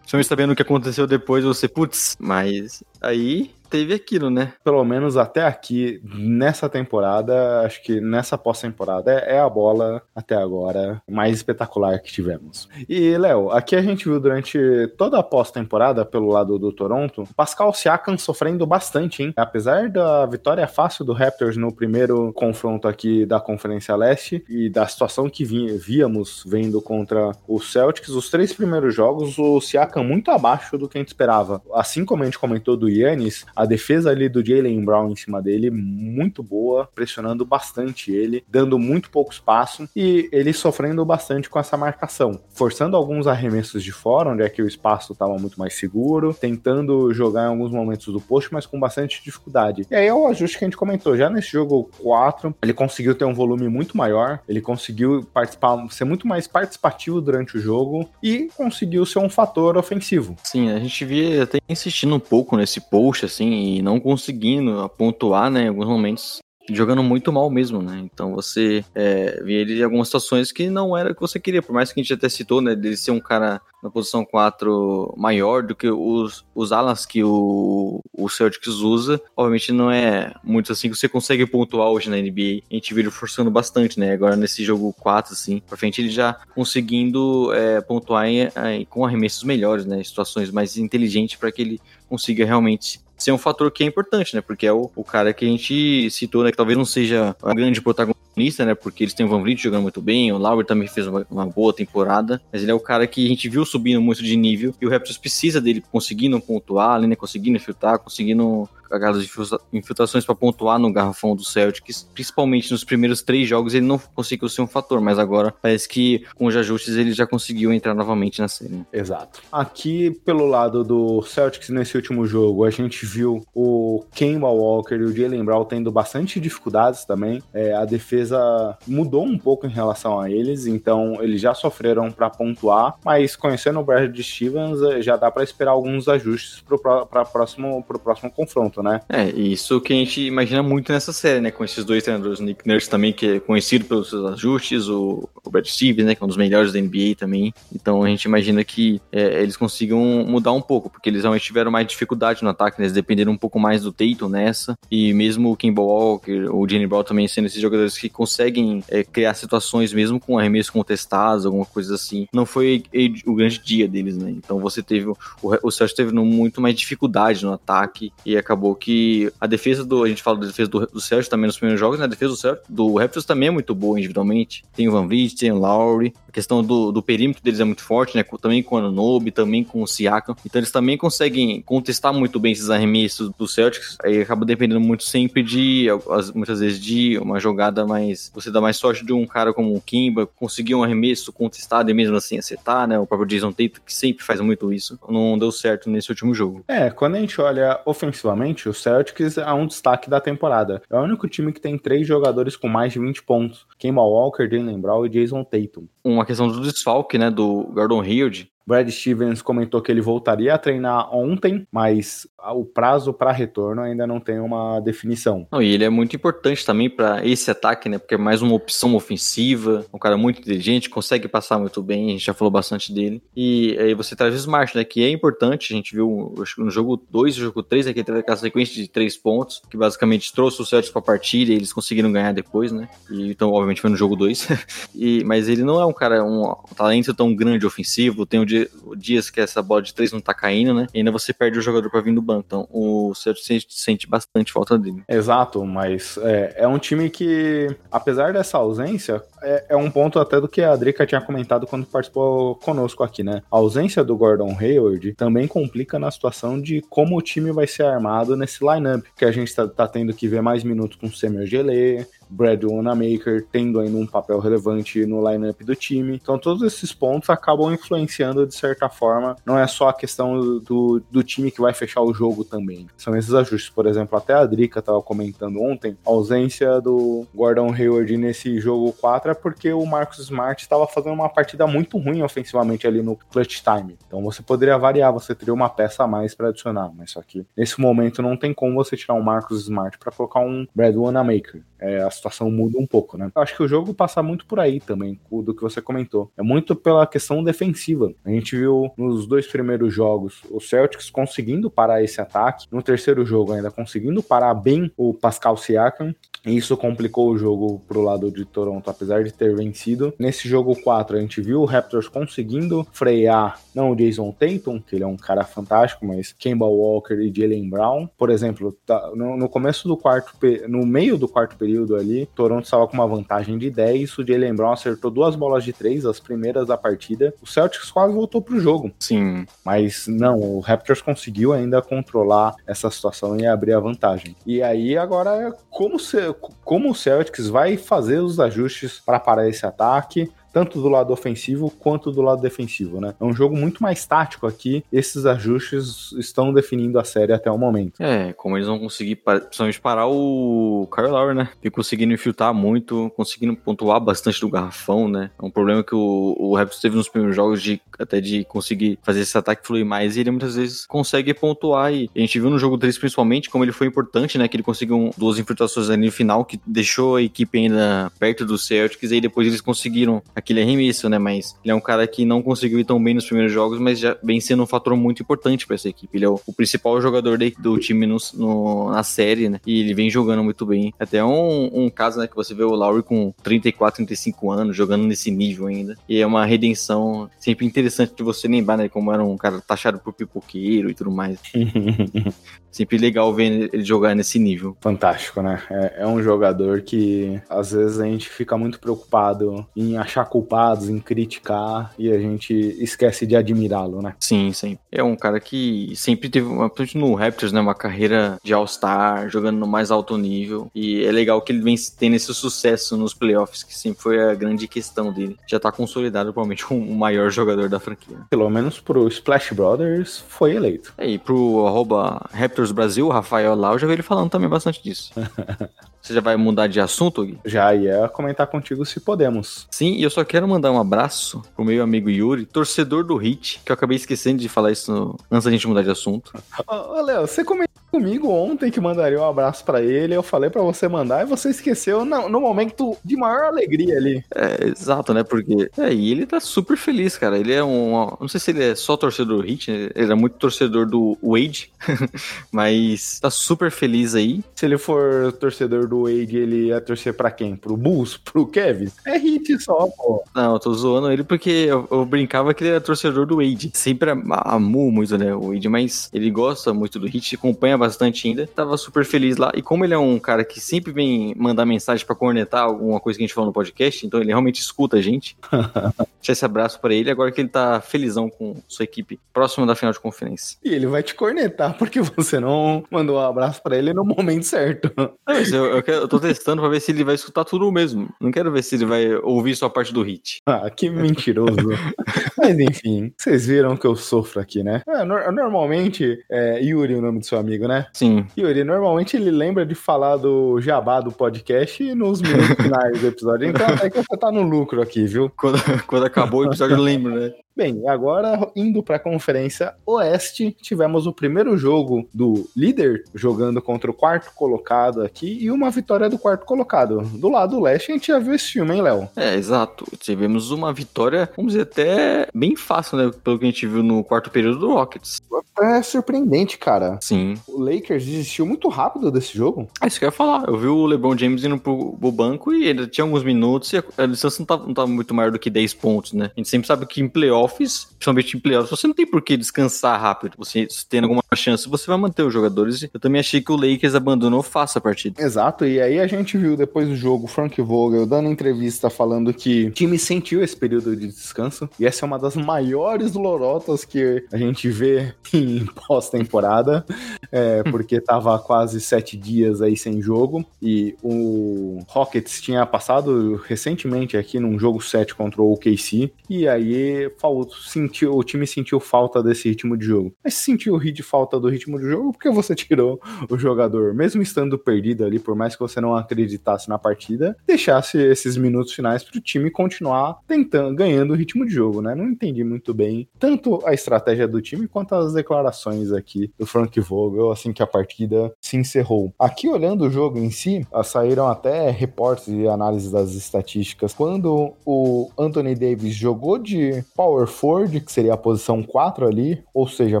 Principalmente sabendo o que aconteceu depois, você, putz, mas aí teve aquilo, né? Pelo menos até aqui, nessa temporada, acho que nessa pós-temporada é, é a bola até agora mais espetacular que tivemos. E, Léo, aqui a gente viu durante toda a pós-temporada, pelo lado do Toronto, Pascal Siakam sofrendo bastante, hein? Apesar da vitória fácil do Raptors no primeiro confronto aqui da Conferência Leste e da situação que víamos vendo contra o Celtics, os três primeiros jogos, o Siakam muito abaixo do que a gente esperava. Assim como a gente comentou do Yannis, a defesa ali do Jalen Brown em cima dele, muito boa, pressionando bastante ele, dando muito pouco espaço e ele sofrendo bastante com essa marcação, forçando alguns arremessos de fora, onde é que o espaço estava muito mais seguro, tentando jogar em alguns momentos do post, mas com bastante dificuldade. E aí é o ajuste que a gente comentou, já nesse jogo 4, ele conseguiu ter um volume muito maior, ele conseguiu participar, ser muito mais participativo durante o jogo e conseguiu ser um fator ofensivo. Sim, a gente via até insistindo um pouco nesse post, assim, e não conseguindo pontuar, né, em alguns momentos jogando muito mal mesmo, né? Então você é, via ele em algumas situações que não era o que você queria, por mais que a gente até citou, né, dele ser um cara na posição 4 maior do que os, os alas que o, o Celtics usa. Obviamente não é muito assim que você consegue pontuar hoje na NBA. A gente viu ele forçando bastante, né? Agora nesse jogo 4, assim, pra frente ele já conseguindo é, pontuar em, em, com arremessos melhores, né? Situações mais inteligentes para que ele consiga realmente ser um fator que é importante, né? Porque é o, o cara que a gente citou, né? Que talvez não seja um grande protagonista, né? Porque eles têm o Van Vliet jogando muito bem, o Lauer também fez uma, uma, boa temporada, mas ele é o cara que a gente viu subindo muito de nível e o Raptors precisa dele conseguindo pontuar, né? Conseguindo infiltrar, conseguindo aquelas infiltrações para pontuar no garrafão do Celtics, principalmente nos primeiros três jogos ele não conseguiu ser um fator, mas agora parece que com os ajustes ele já conseguiu entrar novamente na série. Exato. Aqui pelo lado do Celtics nesse último jogo, a gente viu o Kemba Walker e o Jalen Brown tendo bastante dificuldades também. É, a defesa mudou um pouco em relação a eles, então eles já sofreram para pontuar, mas conhecendo o Brad Stevens é, já dá para esperar alguns ajustes para próximo pro próximo confronto né? É, isso que a gente imagina muito nessa série, né? Com esses dois treinadores, o Nick Nurse também, que é conhecido pelos seus ajustes, o, Brad Stevens, né? Que é um dos melhores da NBA também. Então a gente imagina que é, eles consigam mudar um pouco, porque eles realmente tiveram mais dificuldade no ataque, né? Eles dependeram um pouco mais do Tatum nessa. E mesmo o Kimball Walker, o Jenny Brown também sendo esses jogadores que conseguem é, criar situações mesmo com arremessos contestados, alguma coisa assim. Não foi o grande dia deles, né? Então você teve. O, o Celtics teve muito mais dificuldade no ataque e acabou que a defesa do. A gente fala da defesa do, do Celtics também nos primeiros jogos, né? A defesa do, Celtics, do Raptors também é muito boa individualmente. Tem o Van Vliet, tem o Lowry. A questão do, do perímetro deles é muito forte, né? Também com o Anunobi, também com o Siakam. Então eles também conseguem contestar muito bem esses arremessos do Celtics. Aí acaba dependendo muito sempre de, muitas vezes, de uma jogada mais. Você dá mais sorte de um cara como o Kimba conseguir um arremesso contestado e mesmo assim acertar, né? O próprio Jason Tatum, que sempre faz muito isso. Não deu certo nesse último jogo. É, quando a gente olha ofensivamente, o Celtics é um destaque da temporada. É o único time que tem três jogadores com mais de 20 pontos: Kemba Walker, Jalen Brown e Jason Tatum. Uma questão do desfalque, né, do Gordon Hayward, Brad Stevens comentou que ele voltaria a treinar ontem, mas o prazo para retorno ainda não tem uma definição. Não, e ele é muito importante também para esse ataque, né? Porque é mais uma opção ofensiva, um cara muito inteligente, consegue passar muito bem, a gente já falou bastante dele. E aí você traz o Smart, né? Que é importante, a gente viu no jogo 2 e jogo 3, aqui teve aquela sequência de três pontos, que basicamente trouxe o Celtics para a partida e eles conseguiram ganhar depois, né? E, então, obviamente, foi no jogo 2. [laughs] mas ele não é um cara, um, um talento tão grande ofensivo, tem o dia, dias que essa bola de três não tá caindo, né? E ainda você perde o jogador pra vir do banco. Então o Celtics sente, sente bastante falta dele. Exato, mas é, é um time que, apesar dessa ausência, é, é, um ponto até do que a Drica tinha comentado quando participou conosco aqui, né? A ausência do Gordon Hayward também complica na situação de como o time vai ser armado nesse lineup, que a gente tá, tá tendo que ver mais minutos com o Samuel Gelé, Brad Wanamaker tendo ainda um papel relevante no lineup do time. Então todos esses pontos acabam influenciando de certa forma. Não é só a questão do, do time que vai fechar o jogo também. São esses ajustes. Por exemplo, até a Drica estava comentando ontem, a ausência do Gordon Hayward nesse jogo 4 é porque o Marcus Smart estava fazendo uma partida muito ruim ofensivamente ali no clutch time. Então você poderia variar, você teria uma peça a mais para adicionar, mas só que nesse momento não tem como você tirar um Marcus Smart para colocar um Brad Wanamaker. É, a situação muda um pouco, né? Eu acho que o jogo passa muito por aí também, do que você comentou. É muito pela questão defensiva. A gente viu nos dois primeiros jogos o Celtics conseguindo parar esse ataque. No terceiro jogo ainda conseguindo parar bem o Pascal Siakam. E isso complicou o jogo pro lado de Toronto, apesar de ter vencido. Nesse jogo 4, a gente viu o Raptors conseguindo frear, não o Jason Tatum, que ele é um cara fantástico, mas Kemba Walker e Jalen Brown. Por exemplo, tá, no, no, começo do quarto, no meio do quarto período ali, Toronto estava com uma vantagem de 10, o Jalen Brown acertou duas bolas de 3, as primeiras da partida. O Celtics quase voltou pro jogo. Sim. Mas não, o Raptors conseguiu ainda controlar essa situação e abrir a vantagem. E aí agora, como ser como o Celtics vai fazer os ajustes para parar esse ataque tanto do lado ofensivo quanto do lado defensivo, né? É um jogo muito mais tático aqui. Esses ajustes estão definindo a série até o momento. É, como eles vão conseguir, principalmente parar o Kyle Lowry, né? E conseguindo infiltrar muito, conseguindo pontuar bastante do garrafão, né? É um problema que o, o Raptors teve nos primeiros jogos de até de conseguir fazer esse ataque fluir mais e ele muitas vezes consegue pontuar e a gente viu no jogo 3 principalmente como ele foi importante, né? Que ele conseguiu duas infiltrações ali no final que deixou a equipe ainda perto do Celtics e aí depois eles conseguiram aquele arremesso, né? Mas ele é um cara que não conseguiu ir tão bem nos primeiros jogos, mas já vem sendo um fator muito importante para essa equipe. Ele é o, o principal jogador de, do time no, no, na série, né? E ele vem jogando muito bem. Até um, um caso, né? Que você vê o Lowry com 34, 35 anos, jogando nesse nível ainda. E é uma redenção sempre interessante de você lembrar, né? Como era um cara taxado por pipoqueiro e tudo mais. [laughs] sempre legal ver ele jogar nesse nível. Fantástico, né? É, é, um jogador que às vezes a gente fica muito preocupado em achar culpados, em criticar e a gente esquece de admirá-lo, né? Sim, sim. É um cara que sempre teve, principalmente no Raptors, né? Uma carreira de All-Star, jogando no mais alto nível. E é legal que ele vem tendo esse sucesso nos playoffs, que sempre foi a grande questão dele. Já tá consolidado, provavelmente, [laughs] o maior jogador da franquia. Pelo menos pro Splash Brothers foi eleito. É, e pro arroba Raptors Brasil, o Rafael lá, eu já vi ele falando também bastante disso. [laughs] Você já vai mudar de assunto, Gui? Já ia comentar contigo se podemos. Sim, e eu só quero mandar um abraço pro meu amigo Yuri, torcedor do Hit, que eu acabei esquecendo de falar isso antes da gente mudar de assunto. Ô, Léo, você comentou comigo ontem que mandaria um abraço para ele, eu falei para você mandar e você esqueceu no, no, momento de maior alegria ali. É, exato, né? Porque é, e ele tá super feliz, cara. Ele é um. Não sei se ele é só torcedor do Hit, né? ele é muito torcedor do Wade, [laughs] mas tá super feliz aí. Se ele for torcedor do Wade, ele ia torcer pra quem? Pro Bulls? [laughs] Pro Kevin? É hit só, pô. Não, eu tô zoando ele porque eu, eu brincava que ele era torcedor do Wade. Sempre amou muito, né, o Wade, mas ele gosta muito do hit, acompanha bastante ainda. Tava super feliz lá. E como ele é um cara que sempre vem mandar mensagem pra cornetar alguma coisa que a gente falou no podcast, então ele realmente escuta a gente. [laughs] Deixa esse abraço para ele, agora que ele tá felizão com sua equipe próximo da final de conferência. E ele vai te cornetar porque você não mandou um abraço para ele no momento certo. Mas eu, eu, quero, eu tô testando pra ver se ele vai escutar tudo mesmo. Não quero ver se ele vai ouvir só a parte do hit. [laughs] Ah, que mentiroso. [laughs] Mas enfim, vocês viram que eu sofro aqui, né? É, no, normalmente, é Yuri o nome do seu amigo, né? Sim. Yuri, normalmente ele lembra de falar do jabá do podcast nos minutos finais do episódio. Então é que você tá no lucro aqui, viu? Quando, quando acabou o episódio, eu lembro, né? Bem, agora indo para a Conferência Oeste, tivemos o primeiro jogo do líder jogando contra o quarto colocado aqui e uma vitória do quarto colocado. Do lado leste, a gente já viu esse filme, hein, Léo? É, exato. Tivemos uma vitória, vamos dizer, até bem fácil, né? Pelo que a gente viu no quarto período do Rockets. É surpreendente, cara. Sim. O Lakers desistiu muito rápido desse jogo. É isso que eu ia falar. Eu vi o LeBron James indo pro, pro banco e ele tinha alguns minutos e a, a distância não tava, não tava muito maior do que 10 pontos, né? A gente sempre sabe que em playoff playoffs, principalmente em playoffs, você não tem por que descansar rápido. Você tendo alguma chance, você vai manter os jogadores. Eu também achei que o Lakers abandonou fácil a partida. Exato, e aí a gente viu depois do jogo o Frank Vogel dando entrevista falando que o time sentiu esse período de descanso, e essa é uma das maiores lorotas que a gente vê [laughs] em pós-temporada, é, [laughs] porque tava quase sete dias aí sem jogo, e o Rockets tinha passado recentemente aqui num jogo 7 contra o OKC, e aí sentiu, o time sentiu falta desse ritmo de jogo. Mas sentiu de falta do ritmo de jogo porque você [laughs] tirou o jogador, mesmo estando perdido ali, por mais que você não acreditasse na partida, deixasse esses minutos finais para o time continuar tentando, ganhando o ritmo de jogo, né? Não entendi muito bem tanto a estratégia do time quanto as declarações aqui do Frank Vogel assim que a partida se encerrou. Aqui olhando o jogo em si, saíram até reportes e análises das estatísticas. Quando o Anthony Davis jogou de power forward, que seria a posição 4 ali, ou seja,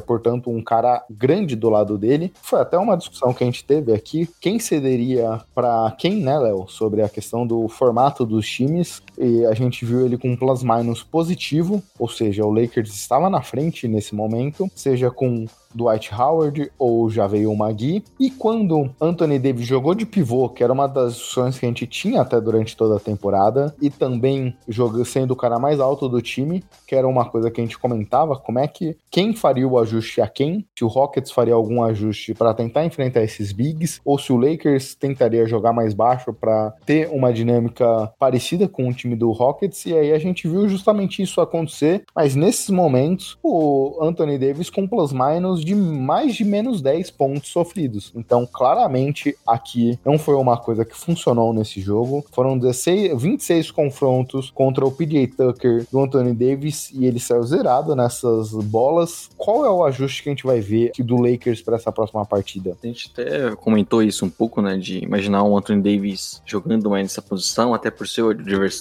portanto, um cara grande do lado dele, foi até uma discussão que a gente teve aqui, quem cederia para quem, né, Léo, sobre a questão do formato dos times, e a gente viu ele com um plus minus positivo, ou seja, o Lakers estava na frente nesse momento, seja com Dwight Howard ou já veio o Magui. E quando Anthony Davis jogou de pivô, que era uma das opções que a gente tinha até durante toda a temporada, e também jogou sendo o cara mais alto do time, que era uma coisa que a gente comentava, como é que quem faria o ajuste a quem, se o Rockets faria algum ajuste para tentar enfrentar esses bigs, ou se o Lakers tentaria jogar mais baixo para ter uma dinâmica parecida com o time do Rockets, e aí a gente viu justamente isso acontecer, mas nesses momentos o Anthony Davis com plus minus de mais de menos 10 pontos sofridos. Então, claramente, aqui não foi uma coisa que funcionou nesse jogo. Foram 16, 26 confrontos contra o PJ Tucker do Anthony Davis e ele saiu zerado nessas bolas. Qual é o ajuste que a gente vai ver do Lakers para essa próxima partida? A gente até comentou isso um pouco, né? De imaginar o Anthony Davis jogando mais nessa posição, até por ser o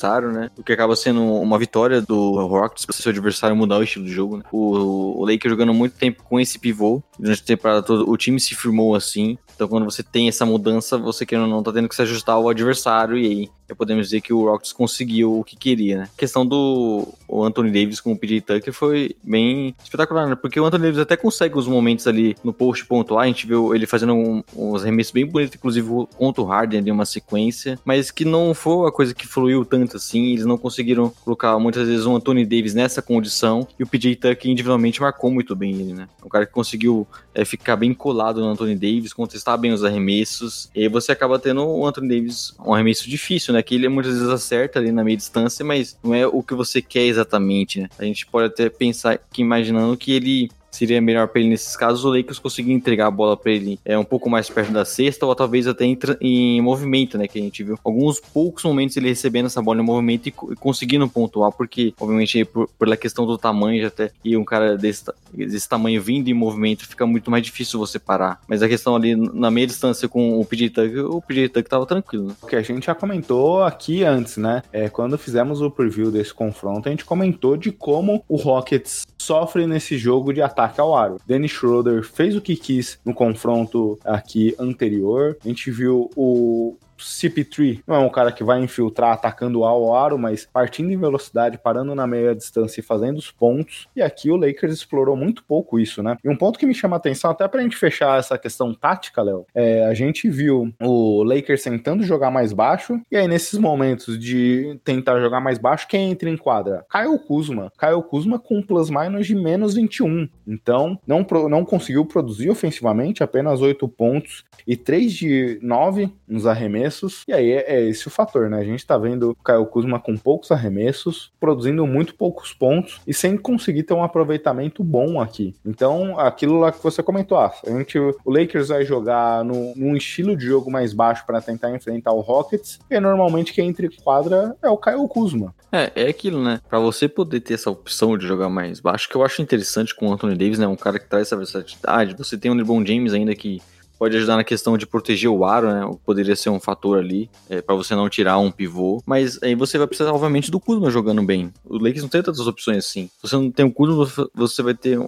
adversário, né? O que acaba sendo uma vitória do Rockets para seu adversário mudar o estilo de jogo, né? O, o Lakers jogando muito tempo com esse pivô. Durante a temporada toda, o time se firmou assim. Então, quando você tem essa mudança, você querendo ou não, tá tendo que se ajustar ao adversário. E aí, podemos dizer que o Rockets conseguiu o que queria, né? A questão do Anthony Davis com o PJ Tucker foi bem espetacular, né? Porque o Anthony Davis até consegue os momentos ali no post pontuar. A gente viu ele fazendo um, uns arremessos bem bonitos, inclusive contra o Harden ali, uma sequência. Mas que não foi a coisa que fluiu tanto assim. Eles não conseguiram colocar muitas vezes o Anthony Davis nessa condição. E o PJ Tucker individualmente marcou muito bem ele, né? Um cara que conseguiu é, ficar bem colado no Anthony Davis, contestar bem os arremessos. E aí você acaba tendo o Anthony Davis um arremesso difícil, né? Que ele muitas vezes acerta ali na meia distância, mas não é o que você quer exatamente, né? A gente pode até pensar que imaginando que ele seria melhor para ele nesses casos o Lakers conseguir entregar a bola para ele é um pouco mais perto da cesta ou talvez até em, em, movimento, né, que a gente viu alguns poucos momentos ele recebendo essa bola em movimento e, e conseguindo pontuar, porque obviamente por, pela questão do tamanho até e um cara desse, desse tamanho vindo em movimento fica muito mais difícil você parar. Mas a questão ali na meia distância com o PJ o PJ Tucker tava tranquilo. Né? O que a gente já comentou aqui antes, né? É quando fizemos o preview desse confronto, a gente comentou de como o Rockets sofre nesse jogo de ataque ao aro. Dennis Schroeder fez o que quis no confronto aqui anterior. A gente viu o CP3 não é um cara que vai infiltrar atacando ao aro, mas partindo em velocidade, parando na meia distância e fazendo os pontos. E aqui o Lakers explorou muito pouco isso, né? E um ponto que me chama a atenção, até pra gente fechar essa questão tática, Léo, é a gente viu o Lakers tentando jogar mais baixo, e aí nesses momentos de tentar jogar mais baixo, quem entra em quadra? Kyle Kuzma. Kyle Kuzma com plus minus de menos 21. Então, não, não conseguiu produzir ofensivamente, apenas 8 pontos e 3 de 9 nos arremessos arremessos. E aí é, é esse o fator, né? A gente tá vendo o Caio Kuzma com poucos arremessos, produzindo muito poucos pontos e sem conseguir ter um aproveitamento bom aqui. Então, aquilo lá que você comentou, ah, a gente, o Lakers vai jogar no, num estilo de jogo mais baixo para tentar enfrentar o Rockets, e normalmente quem entra em quadra é o Caio Kuzma. É, é aquilo, né? Para você poder ter essa opção de jogar mais baixo, que eu acho interessante com o Anthony Davis, né? Um cara que traz essa versatilidade. Você tem o LeBron James ainda que pode ajudar na questão de proteger o aro, né? Poderia ser um fator ali é, para você não tirar um pivô. Mas aí você vai precisar, obviamente, do Kuzma jogando bem. O Lakers não tem tantas opções assim. Se você não tem o Kuzma, você vai ter um,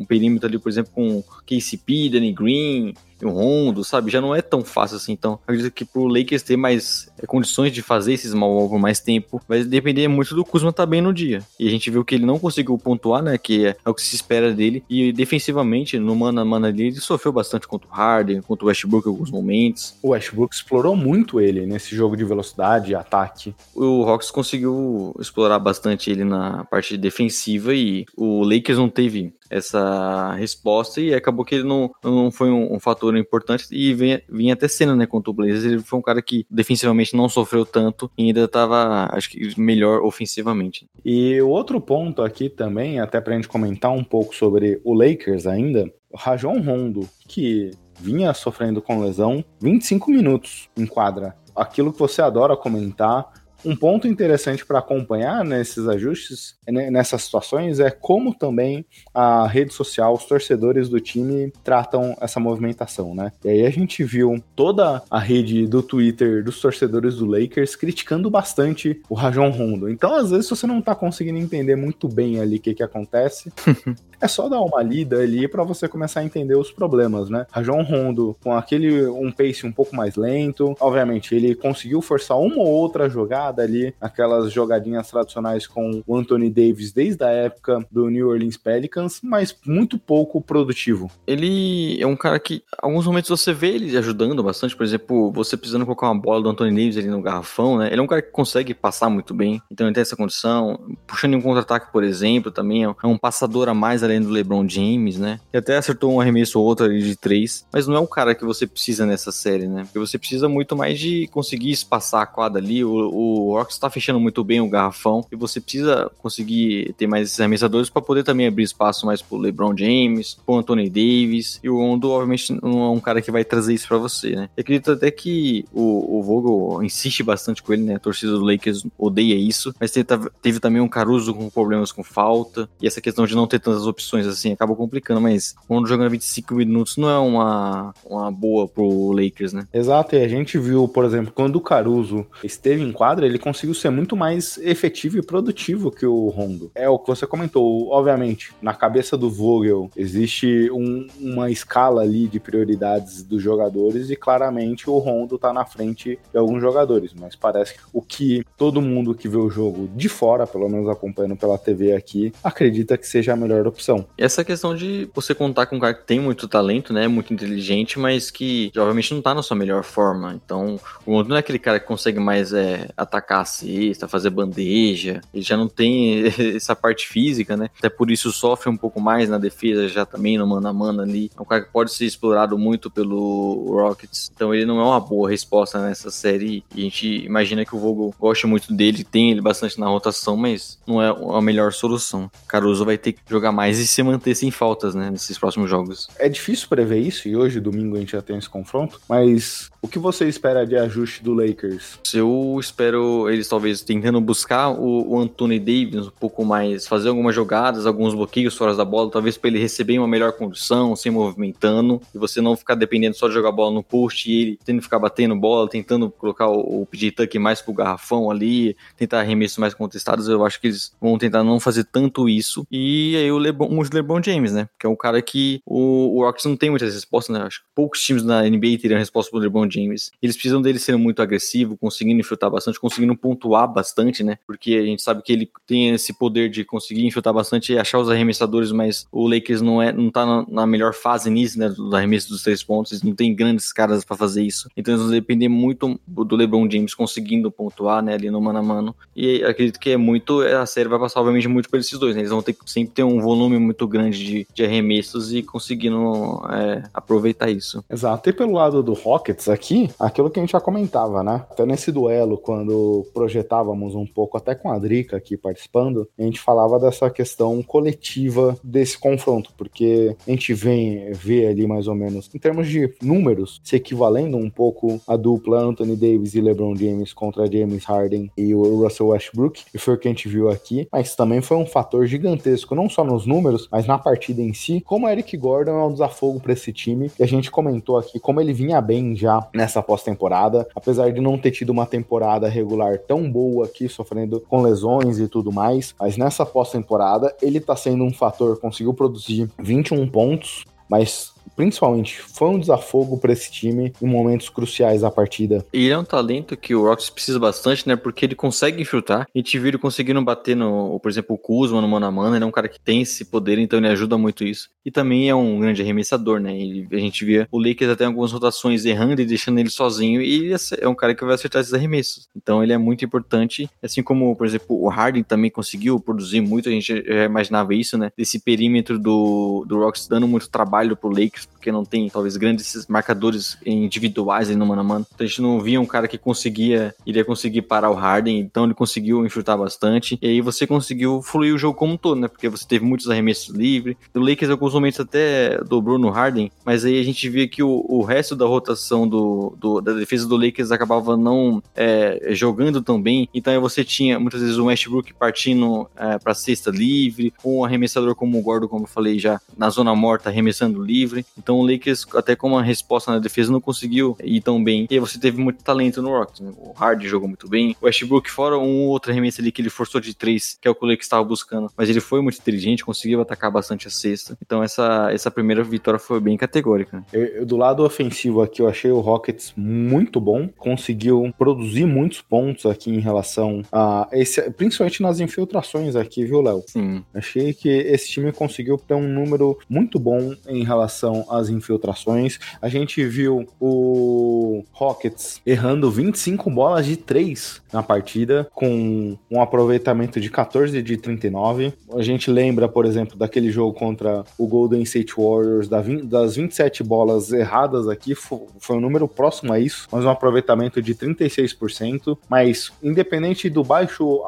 um perímetro ali, por exemplo, com KCP, Danny Green, o Rondo, sabe? Já não é tão fácil assim. Então, acredito que pro Lakers ter mais é, condições de fazer esses mal por mais tempo, vai depender muito do Kuzma estar tá bem no dia. E a gente viu que ele não conseguiu pontuar, né? Que é, é o que se espera dele. E defensivamente, no mano a mano ali, ele sofreu bastante contra o Harden, contra o Westbrook em alguns momentos. O Westbrook explorou muito ele nesse jogo de velocidade e ataque. O Hawks conseguiu explorar bastante ele na parte defensiva e o Lakers não teve essa resposta e acabou que ele não, não foi um, um fator importante e vinha, vinha até cena, né, contra o Blazers. Ele foi um cara que defensivamente não sofreu tanto e ainda estava, acho que, melhor ofensivamente. E outro ponto aqui também, até pra gente comentar um pouco sobre o Lakers ainda, o Rajon Rondo, que vinha sofrendo com lesão, 25 minutos em quadra. Aquilo que você adora comentar, um ponto interessante para acompanhar nesses ajustes, né, nessas situações, é como também a rede social, os torcedores do time tratam essa movimentação, né? E aí a gente viu toda a rede do Twitter dos torcedores do Lakers criticando bastante o Rajon Rondo. Então, às vezes, você não tá conseguindo entender muito bem ali o que que acontece, [laughs] é só dar uma lida ali para você começar a entender os problemas, né? Rajon Rondo com aquele um pace um pouco mais lento, obviamente ele conseguiu forçar uma ou outra jogada ali, aquelas jogadinhas tradicionais com o Anthony Davis desde a época do New Orleans Pelicans, mas muito pouco produtivo. Ele é um cara que, alguns momentos você vê ele ajudando bastante, por exemplo, você precisando colocar uma bola do Anthony Davis ali no garrafão, né? Ele é um cara que consegue passar muito bem, então ele tem essa condição. Puxando em um contra-ataque, por exemplo, também é um passador a mais além do LeBron James, né? Que até acertou um arremesso ou outro ali de três, mas não é o cara que você precisa nessa série, né? Porque você precisa muito mais de conseguir espaçar a quadra ali, o, o Orcs está fechando muito bem o garrafão e você precisa conseguir ter mais esses arremessadores para poder também abrir espaço mais pro LeBron James, pro Anthony Davis. E o Rondo, obviamente, não é um cara que vai trazer isso para você, né? Eu acredito até que o, o Vogel insiste bastante com ele, né? A torcida do Lakers odeia isso, mas teve, teve também um Caruso com problemas com falta e essa questão de não ter tantas opções assim acaba complicando, mas o Rondo jogando 25 minutos não é uma, uma boa pro Lakers, né? Exato, e a gente viu, por exemplo, quando o Caruso esteve em quadra, ele conseguiu ser muito mais efetivo e produtivo que o Rondo. É o que você comentou, obviamente, na cabeça do Vogel existe um, uma escala ali de prioridades dos jogadores e claramente o Rondo tá na frente de alguns jogadores, mas parece que o que todo mundo que vê o jogo de fora, pelo menos acompanhando pela TV aqui, acredita que seja a melhor opção. Essa questão de você contar com um cara que tem muito talento, né, muito inteligente, mas que obviamente não tá na sua melhor forma. Então, o Rondo não é aquele cara que consegue mais é, atacar atacar a cesta, fazer bandeja. Ele já não tem [laughs] essa parte física, né? Até por isso sofre um pouco mais na defesa, já também no mano a mano ali. É um cara que pode ser explorado muito pelo Rockets. Então ele não é uma boa resposta nessa série. E a gente imagina que o Vogel gosta muito dele, tem ele bastante na rotação, mas não é a melhor solução. Caruso vai ter que jogar mais e se manter sem faltas, né? Nesses próximos jogos. É difícil prever isso, e hoje, domingo, a gente já tem esse confronto. Mas o que você espera de ajuste do Lakers? Eu espero eles talvez tentando buscar o, o Anthony Davis um pouco mais, fazer algumas jogadas, alguns bloqueios fora da bola, talvez para ele receber uma melhor condição, se movimentando, e você não ficar dependendo só de jogar bola no post e ele tendo que ficar batendo bola, tentando colocar o, o PJ Tuck mais pro garrafão ali, tentar arremessos mais contestados, eu acho que eles vão tentar não fazer tanto isso. E aí o LeBron, o LeBron James, né? Que é um cara que o, o Rockets não tem muitas respostas, né? Acho que poucos times na NBA teriam resposta pro LeBron James. Eles precisam dele ser muito agressivo, conseguindo infiltrar bastante, conseguindo pontuar bastante, né? Porque a gente sabe que ele tem esse poder de conseguir infiltrar bastante e achar os arremessadores, mas o Lakers não é, não tá na, melhor fase nisso, né? Do arremesso dos três pontos, eles não tem grandes caras para fazer isso. Então eles vão depender muito do LeBron James conseguindo pontuar, né? Ali no mano a mano. E acredito que é muito, a série vai passar, obviamente, muito por esses dois, né? Eles vão ter sempre ter um volume muito grande de, de arremessos e conseguindo é, aproveitar isso. Exato. E pelo lado do Rockets aqui, aquilo que a gente já comentava, né? Até nesse duelo, quando projetávamos um pouco, até com a Drica aqui participando, a gente falava dessa questão coletiva desse confronto, porque a gente vem ver ali mais ou menos, em termos de números, se equivalendo um pouco a dupla Anthony Davis e LeBron James contra James Harden e o Russell Westbrook, e foi o que a gente viu aqui, mas também foi um fator gigantesco, não só nos números, mas na partida em si, como Eric Gordon é um desafogo para esse time, e a gente comentou aqui como ele vinha bem já nessa pós-temporada, apesar de não ter tido uma temporada regular tão boa aqui, sofrendo com lesões e tudo mais, mas nessa pós-temporada ele tá sendo um fator, conseguiu produzir 21 pontos, mas principalmente, foi um desafogo para esse time em momentos cruciais da partida. Ele é um talento que o Rockets precisa bastante, né? Porque ele consegue infiltrar. A gente viu ele conseguindo bater no, por exemplo, o Kuzma no mano a mano. Ele é um cara que tem esse poder, então ele ajuda muito isso. E também é um grande arremessador, né? Ele, a gente via o Lakers até algumas rotações errando e deixando ele sozinho. E ele é um cara que vai acertar esses arremessos. Então ele é muito importante. Assim como, por exemplo, o Harden também conseguiu produzir muito. A gente já imaginava isso, né? Desse perímetro do, do Rockets dando muito trabalho pro Lakers, porque não tem, talvez, grandes marcadores individuais aí no mano a mano. Então a gente não via um cara que conseguia, iria conseguir parar o Harden, então ele conseguiu infiltrar bastante. E aí você conseguiu fluir o jogo como um todo, né? Porque você teve muitos arremessos livres. O Lakers, alguns momentos, até dobrou no Harden, mas aí a gente via que o, o resto da rotação do, do, da defesa do Lakers acabava não é, jogando tão bem. Então aí você tinha muitas vezes o Westbrook partindo é, para cesta livre, um arremessador como o Gordo, como eu falei já, na zona morta, arremessando livre. Então o Lakers, até como uma resposta na defesa, não conseguiu ir tão bem. E aí você teve muito talento no Rockets. Né? O Harden jogou muito bem. O Westbrook, fora um outro arremesso ali que ele forçou de três, que é o que o Lakers estava buscando. Mas ele foi muito inteligente, conseguiu atacar bastante a cesta. Então essa, essa primeira vitória foi bem categórica. Eu, eu, do lado ofensivo aqui, eu achei o Rockets muito bom. Conseguiu produzir muitos pontos aqui em relação a esse, principalmente nas infiltrações aqui, viu, Léo? Sim. Achei que esse time conseguiu ter um número muito bom em relação às infiltrações. A gente viu o Rockets errando 25 bolas de 3 na partida, com um aproveitamento de 14 de 39. A gente lembra, por exemplo, daquele jogo contra o Golden State Warriors, das 27 bolas erradas aqui, foi um número próximo a isso, mas um aproveitamento de 36%. Mas, independente do baixo,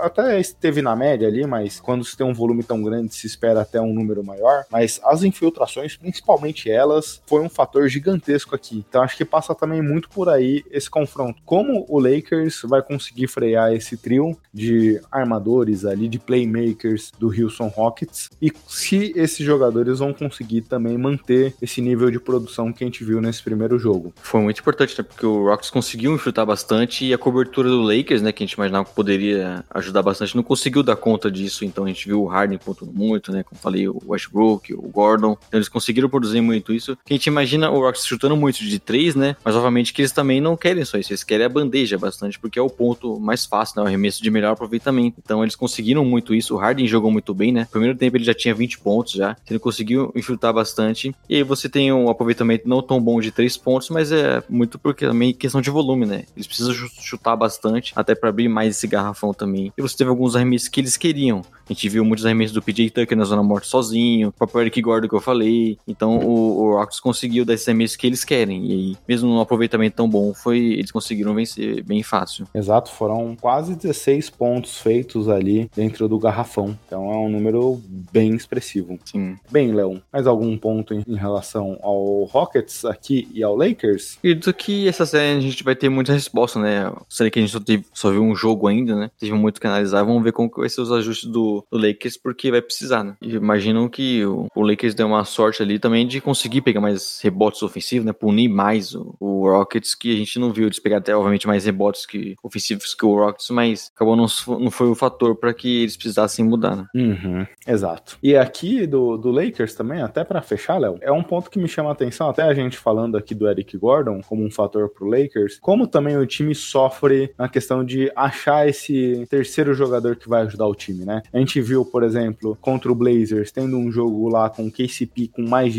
até esteve na média ali, mas quando se tem um volume tão grande, se espera até um número maior. Mas as infiltrações, principalmente elas, foi um fator gigantesco aqui. Então, acho que passa também muito por aí esse confronto. Como o Lakers vai conseguir frear esse trio de armadores ali, de playmakers do Houston Rockets, e se esses jogadores vão conseguir também manter esse nível de produção que a gente viu nesse primeiro jogo. Foi muito importante, né? Porque o Rockets conseguiu infiltrar bastante e a cobertura do Lakers, né? Que a gente imaginava que poderia ajudar bastante, não conseguiu dar conta disso. Então a gente viu o Harden pontuando muito, né? Como falei, o Westbrook, o Gordon. Então eles conseguiram produzir muito isso. Que a gente imagina o Rockets chutando muito de três, né? Mas obviamente que eles também não querem só isso, eles querem a bandeja bastante, porque é o ponto mais fácil, né? O arremesso de melhor aproveitamento. Então eles conseguiram muito isso. O Harden jogou muito bem, né? No primeiro tempo ele já tinha 20 pontos já. Ele conseguiu infiltrar bastante. E aí você tem um aproveitamento não tão bom de três pontos, mas é muito porque também questão de volume, né? Eles precisam chutar bastante, até para abrir mais esse garrafão também. E você teve alguns arremessos que eles queriam. A gente viu muitos arremessos do PJ Tucker na zona morta sozinho, o próprio Eric Gordon que eu falei. Então o, o Rockets conseguiu dar esses arremessos que eles querem. E aí, mesmo num aproveitamento tão bom, foi eles conseguiram vencer bem fácil. Exato, foram quase 16 pontos feitos ali dentro do garrafão. Então é um número bem expressivo. Sim. Bem, Leon, mais algum ponto em, em relação ao Rockets aqui e ao Lakers? Acredito que essa série a gente vai ter muita resposta, né? Série que a gente só, teve, só viu um jogo ainda, né? Teve muito que analisar. Vamos ver como que vai ser os ajustes do, do Lakers, porque vai precisar, né? E imaginam que o, o, Lakers deu uma sorte ali também de conseguir pegar mais rebotes ofensivos, né? Punir mais o, o Rockets, que a gente não viu eles pegar até, obviamente, mais rebotes que, ofensivos que o Rockets, mas acabou não, não foi o fator para que eles precisassem mudar, né? Uhum, exato. E aqui do, do Lakers também, até para fechar, Léo, é um ponto que me chama a atenção, até a gente falando aqui do Eric Gordon como um fator pro Lakers, como também o time sofre na questão de achar esse terceiro jogador que vai ajudar o time, né? A gente viu, por exemplo, contra o Blazers, tendo um jogo lá com o KCP com mais de,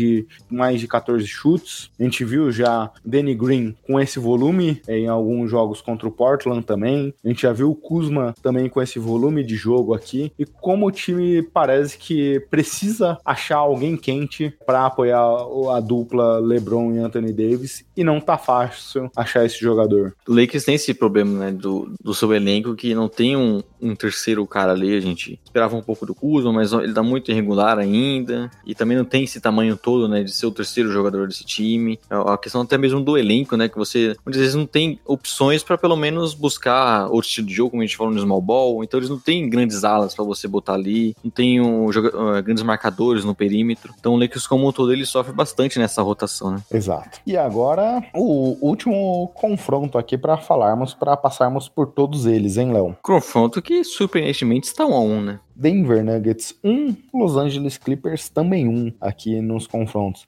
mais de 14 chutes. A gente viu já Danny Green com esse volume em alguns jogos contra o Portland também. A gente já viu o Kuzma também com esse volume de jogo aqui. E como o time parece que precisa achar alguém quente para apoiar a dupla LeBron e Anthony Davis e não tá fácil achar esse jogador. O Lakers tem esse problema, né, do, do seu elenco que não tem um, um terceiro cara ali, a gente esperava um pouco do Kuzma, mas ele tá muito irregular ainda, e também não tem esse tamanho todo, né, de ser o terceiro jogador desse time. É a questão até mesmo do elenco, né, que você muitas vezes não tem opções para pelo menos buscar outro estilo de jogo, como a gente falou no small ball, então eles não têm grandes alas para você botar ali, não tem um, uh, grandes marcadores no perímetro. Então o Lakers como um todo ele sofre bastante nessa rotação, né? Exato. E agora o último confronto aqui para falarmos, para passarmos por todos eles, hein, Léo? Confronto que surpreendentemente está um a um, né? Denver Nuggets 1, Los Angeles Clippers também 1 aqui nos confrontos.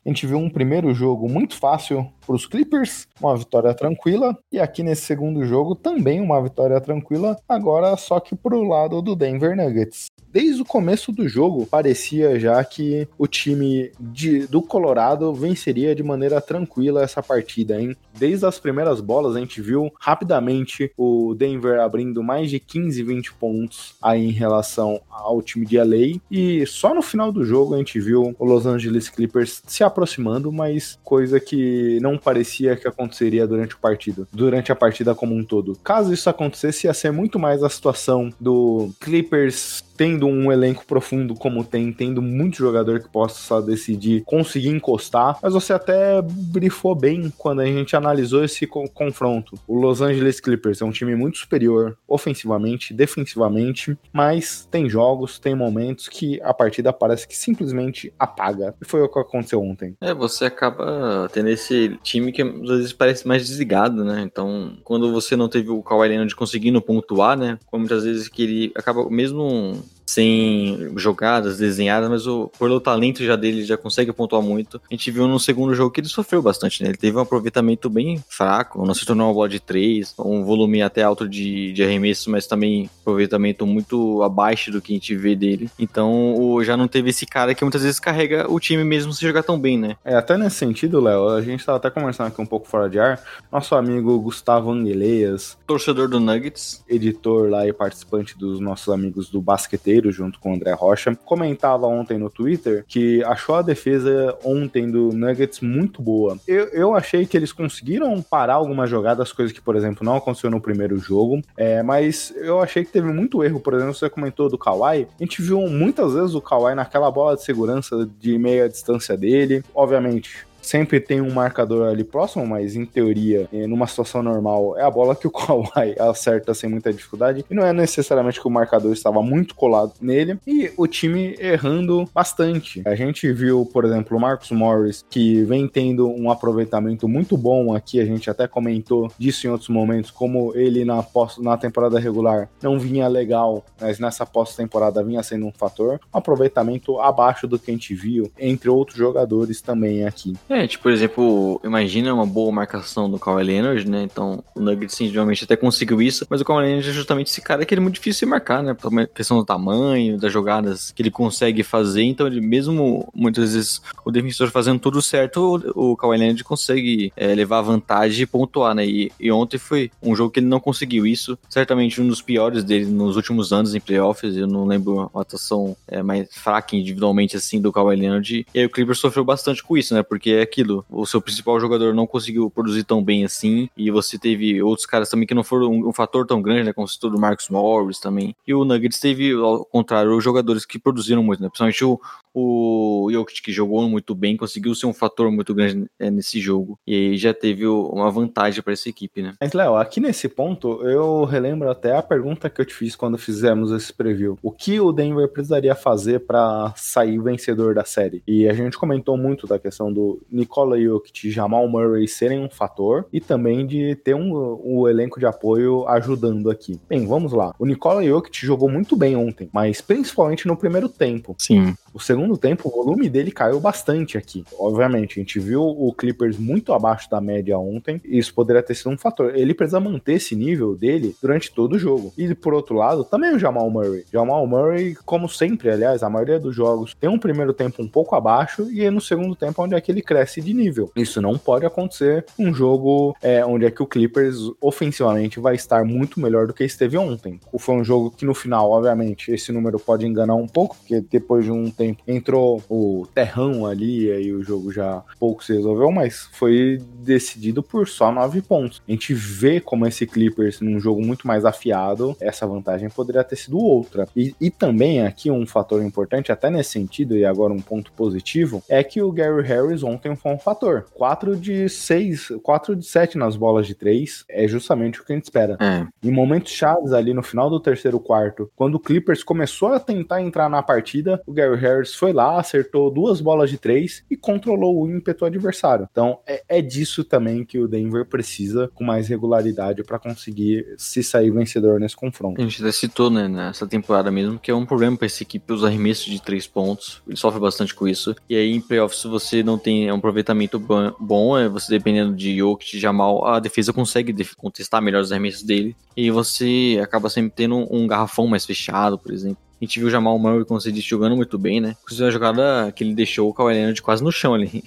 A gente viu um primeiro jogo muito fácil para os Clippers, uma vitória tranquila, e aqui nesse segundo jogo também uma vitória tranquila, agora só que para o lado do Denver Nuggets desde o começo do jogo, parecia já que o time de, do Colorado venceria de maneira tranquila essa partida, hein? Desde as primeiras bolas, a gente viu rapidamente o Denver abrindo mais de 15, 20 pontos aí em relação ao time de LA. E só no final do jogo a gente viu o Los Angeles Clippers se aproximando, mas coisa que não parecia que aconteceria durante o partido, durante a partida como um todo. Caso isso acontecesse, ia ser muito mais a situação do Clippers tendo um elenco profundo como tem, tendo muito jogador que possa decidir conseguir encostar, mas você até brifou bem quando a gente analisou esse co confronto. O Los Angeles Clippers é um time muito superior ofensivamente, defensivamente, mas tem jogos, tem momentos que a partida parece que simplesmente apaga. E foi o que aconteceu ontem. É, você acaba tendo esse time que às vezes parece mais desligado, né? Então, quando você não teve o Kawhi Leonard conseguindo pontuar, né? Como muitas vezes que ele acaba mesmo sem jogadas desenhadas, mas o, pelo talento já dele já consegue pontuar muito. A gente viu no segundo jogo que ele sofreu bastante, né? Ele teve um aproveitamento bem fraco, não se tornou uma bola de três, um volume até alto de, de arremesso, mas também aproveitamento muito abaixo do que a gente vê dele. Então o, já não teve esse cara que muitas vezes carrega o time mesmo se jogar tão bem, né? É, até nesse sentido, Léo, a gente tava até conversando aqui um pouco fora de ar, nosso amigo Gustavo Angeleias, torcedor do Nuggets, editor lá e participante dos nossos amigos do Basqueteiro, junto com o André Rocha, comentava ontem no Twitter que achou a defesa ontem do Nuggets muito boa. Eu, eu achei que eles conseguiram parar algumas jogadas, coisas que, por exemplo, não aconteceu no primeiro jogo, é, mas eu achei que teve muito erro. Por exemplo, você comentou do Kawhi, a gente viu muitas vezes o Kawhi naquela bola de segurança de meia distância dele. Obviamente, sempre tem um marcador ali próximo, mas em teoria, eh, numa situação normal, é a bola que o [laughs] Kawhi acerta sem muita dificuldade. E não é necessariamente que o marcador estava muito colado nele. E o time errando bastante. A gente viu, por exemplo, o Marcus Morris, que vem tendo um aproveitamento muito bom aqui. A gente até comentou disso em outros momentos, como ele na, na temporada regular não vinha legal, mas nessa pós-temporada vinha sendo um fator. Um aproveitamento abaixo do que a gente viu entre outros jogadores também aqui. É, tipo, por exemplo, imagina uma boa marcação do Kawhi Leonard, né? Então, o Nuggets, sim, geralmente até conseguiu isso, mas o Kawhi Leonard é justamente esse cara que ele é muito difícil de marcar, né? Por questão do tamanho, das jogadas que ele consegue fazer, então ele mesmo, muitas vezes, o defensor fazendo tudo certo, o, o Kawhi Leonard consegue é, levar vantagem e pontuar, né? E, e, ontem foi um jogo que ele não conseguiu isso, certamente um dos piores dele nos últimos anos em playoffs, eu não lembro uma atuação é, mais fraca individualmente, assim, do Kawhi Leonard, e aí o Clippers sofreu bastante com isso, né? Porque aquilo, o seu principal jogador não conseguiu produzir tão bem assim, e você teve outros caras também que não foram um, um fator tão grande, né, como citou do Marcus Morris também. E o Nuggets teve, ao contrário, os jogadores que produziram muito, né, principalmente o, o Jokic, que jogou muito bem, conseguiu ser um fator muito grande é, nesse jogo, e aí já teve uma vantagem para essa equipe, né. Mas, Léo, aqui nesse ponto, eu relembro até a pergunta que eu te fiz quando fizemos esse preview. O que o Denver precisaria fazer para sair vencedor da série? E a gente comentou muito da questão do Nikola Jokic e Jamal Murray serem um fator e também de ter um, um elenco de apoio ajudando aqui. Bem, vamos lá. O Nikola Jokic jogou muito bem ontem, mas principalmente no primeiro tempo. Sim. O segundo tempo, o volume dele caiu bastante aqui. Obviamente, a gente viu o Clippers muito abaixo da média ontem, e isso poderia ter sido um fator. Ele precisa manter esse nível dele durante todo o jogo. E por outro lado, também o Jamal Murray. Jamal Murray, como sempre, aliás, a maioria dos jogos tem um primeiro tempo um pouco abaixo e no segundo tempo onde é que ele cresce de nível. Isso não pode acontecer um jogo é, onde é que o Clippers ofensivamente vai estar muito melhor do que esteve ontem. Foi um jogo que no final, obviamente, esse número pode enganar um pouco, porque depois de um tempo entrou o terrão ali e aí o jogo já pouco se resolveu, mas foi decidido por só nove pontos. A gente vê como esse Clippers num jogo muito mais afiado, essa vantagem poderia ter sido outra. E, e também aqui um fator importante, até nesse sentido, e agora um ponto positivo, é que o Gary Harris ontem foi um fator. 4 de 6, 4 de 7 nas bolas de 3 é justamente o que a gente espera. É. Em momentos chaves ali no final do terceiro quarto, quando o Clippers começou a tentar entrar na partida, o Gary Harris foi lá, acertou duas bolas de três e controlou o ímpeto adversário. Então é, é disso também que o Denver precisa com mais regularidade para conseguir se sair vencedor nesse confronto. A gente até citou, né, nessa temporada mesmo, que é um problema para essa equipe os arremessos de três pontos. Ele sofre bastante com isso. E aí em playoffs, você não tem um aproveitamento bom, é você dependendo de Jokic, Jamal, a defesa consegue contestar melhor os arremessos dele. E você acaba sempre tendo um garrafão mais fechado, por exemplo. A gente viu o Jamal Murray, como você disse, jogando muito bem, né? Inclusive, a jogada que ele deixou o Kawhi Leonard quase no chão ali.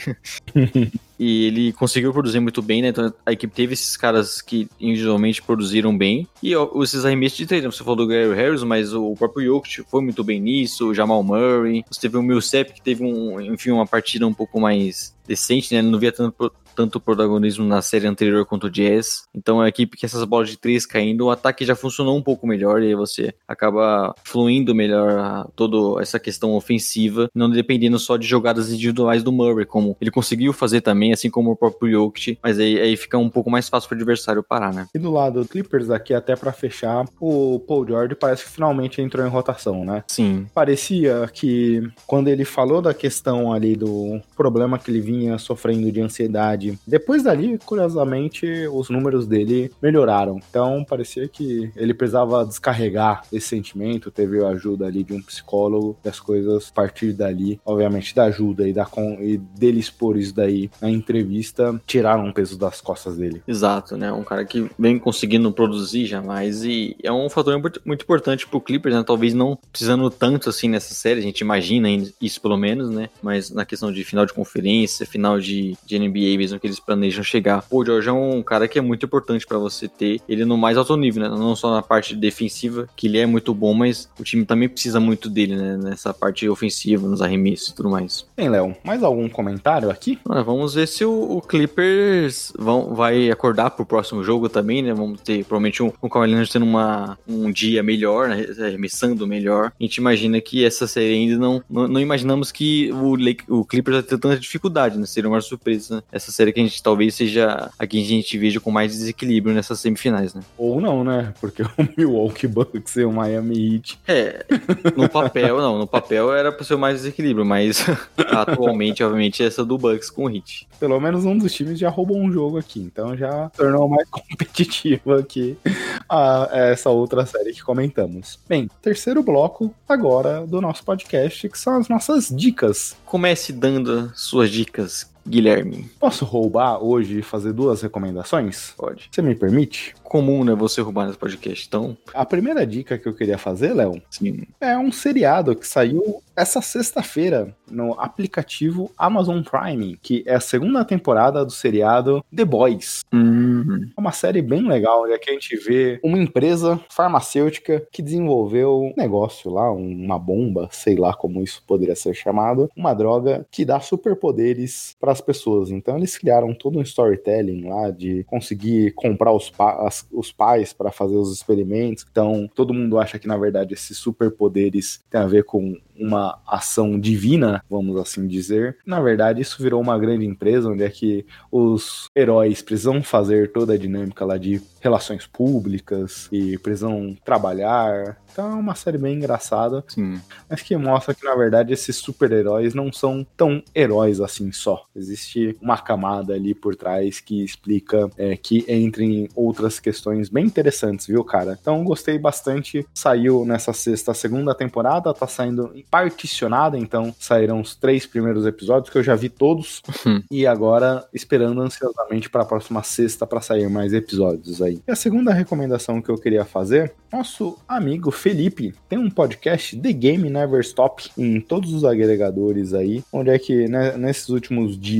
[laughs] e ele conseguiu produzir muito bem, né? Então a equipe teve esses caras que individualmente produziram bem. E ó, esses arremessos de treino, você falou do Gary Harris, mas o próprio Jokic foi muito bem nisso, o Jamal Murray. Você teve o Millsap, que teve um, enfim, uma partida um pouco mais decente, né? Ele não via tanto, tanto protagonismo na série anterior quanto o Jazz. Então a equipe que essas bolas de três caindo, o ataque já funcionou um pouco melhor e aí você acaba fluindo melhor toda essa questão ofensiva, não dependendo só de jogadas individuais do Murray, como ele conseguiu fazer também, assim como o próprio Jokic, mas aí, aí fica um pouco mais fácil para o adversário parar, né? E do lado do Clippers aqui, até para fechar, o Paul George parece que finalmente entrou em rotação, né? Sim. Parecia que quando ele falou da questão ali do problema que ele vinha sofrendo de ansiedade, depois dali, curiosamente, os números dele melhoraram. Então parecia que ele precisava descarregar esse sentimento, teve a ajuda ali de um psicólogo, e as coisas a partir dali, obviamente, da ajuda e, da con e dele expor isso daí na entrevista, tiraram o peso das costas dele. Exato, né? Um cara que vem conseguindo produzir jamais e é um fator muito importante pro Clippers, né? Talvez não precisando tanto assim nessa série, a gente imagina isso pelo menos, né? Mas na questão de final de conferência, final de, de NBA mesmo que eles planejam chegar. Pô, o George é um cara que é muito importante para você ter ele no mais alto nível, né? Não só na parte defensiva, que ele é muito bom, mas o time também precisa muito dele, né? Nessa parte ofensiva, nos arremessos e tudo mais. Bem, Léo, mais algum comentário aqui? Ah, vamos ver se o, o, Clippers vão, vai acordar pro próximo jogo também, né? Vamos ter provavelmente um, um Kawhi tendo uma, um dia melhor, né? arremessando melhor. A gente imagina que essa série ainda não, não, não imaginamos que o, o Clippers vai ter tanta dificuldade, né? Seria uma surpresa. Né? Essa série que a gente talvez seja a que a gente veja com mais desequilíbrio nessas semifinais, né? Ou não, né? Porque o [laughs] Milwaukee Bucks e o Miami Heat. É, no papel, não. No papel era pra ser mais desequilíbrio, mas [laughs] atualmente, obviamente, é essa do Bucks com o Heat. Pelo menos um dos times já roubou um jogo aqui, então já tornou mais [laughs] competitivo aqui a, essa outra série que comentamos. Bem, terceiro bloco agora do nosso podcast, que são as nossas dicas. Comece dando suas dicas Guilherme. Posso roubar hoje e fazer duas recomendações? Pode. Você me permite? Comum, né? Você roubar nesse podcast, então. A primeira dica que eu queria fazer, Léo, é um seriado que saiu essa sexta-feira no aplicativo Amazon Prime, que é a segunda temporada do seriado The Boys. Uhum. É uma série bem legal, onde aqui a gente vê uma empresa farmacêutica que desenvolveu um negócio lá, uma bomba, sei lá como isso poderia ser chamado, uma droga que dá superpoderes para as pessoas. Então eles criaram todo um storytelling lá de conseguir comprar os, pa as, os pais para fazer os experimentos. Então todo mundo acha que na verdade esses superpoderes têm a ver com uma ação divina, vamos assim dizer. Na verdade, isso virou uma grande empresa onde é que os heróis precisam fazer toda a dinâmica lá de relações públicas e precisam trabalhar. Então é uma série bem engraçada, Sim. mas que mostra que na verdade esses super-heróis não são tão heróis assim só. Existe uma camada ali por trás que explica é, que entrem outras questões bem interessantes, viu, cara? Então gostei bastante. Saiu nessa sexta segunda temporada, tá saindo particionada, então saíram os três primeiros episódios que eu já vi todos Hum. e agora esperando ansiosamente para a próxima sexta para sair mais episódios aí. E a segunda recomendação que eu queria fazer, nosso amigo Felipe tem um podcast The Game Never Stop em todos os agregadores aí, onde é que né, nesses últimos dias,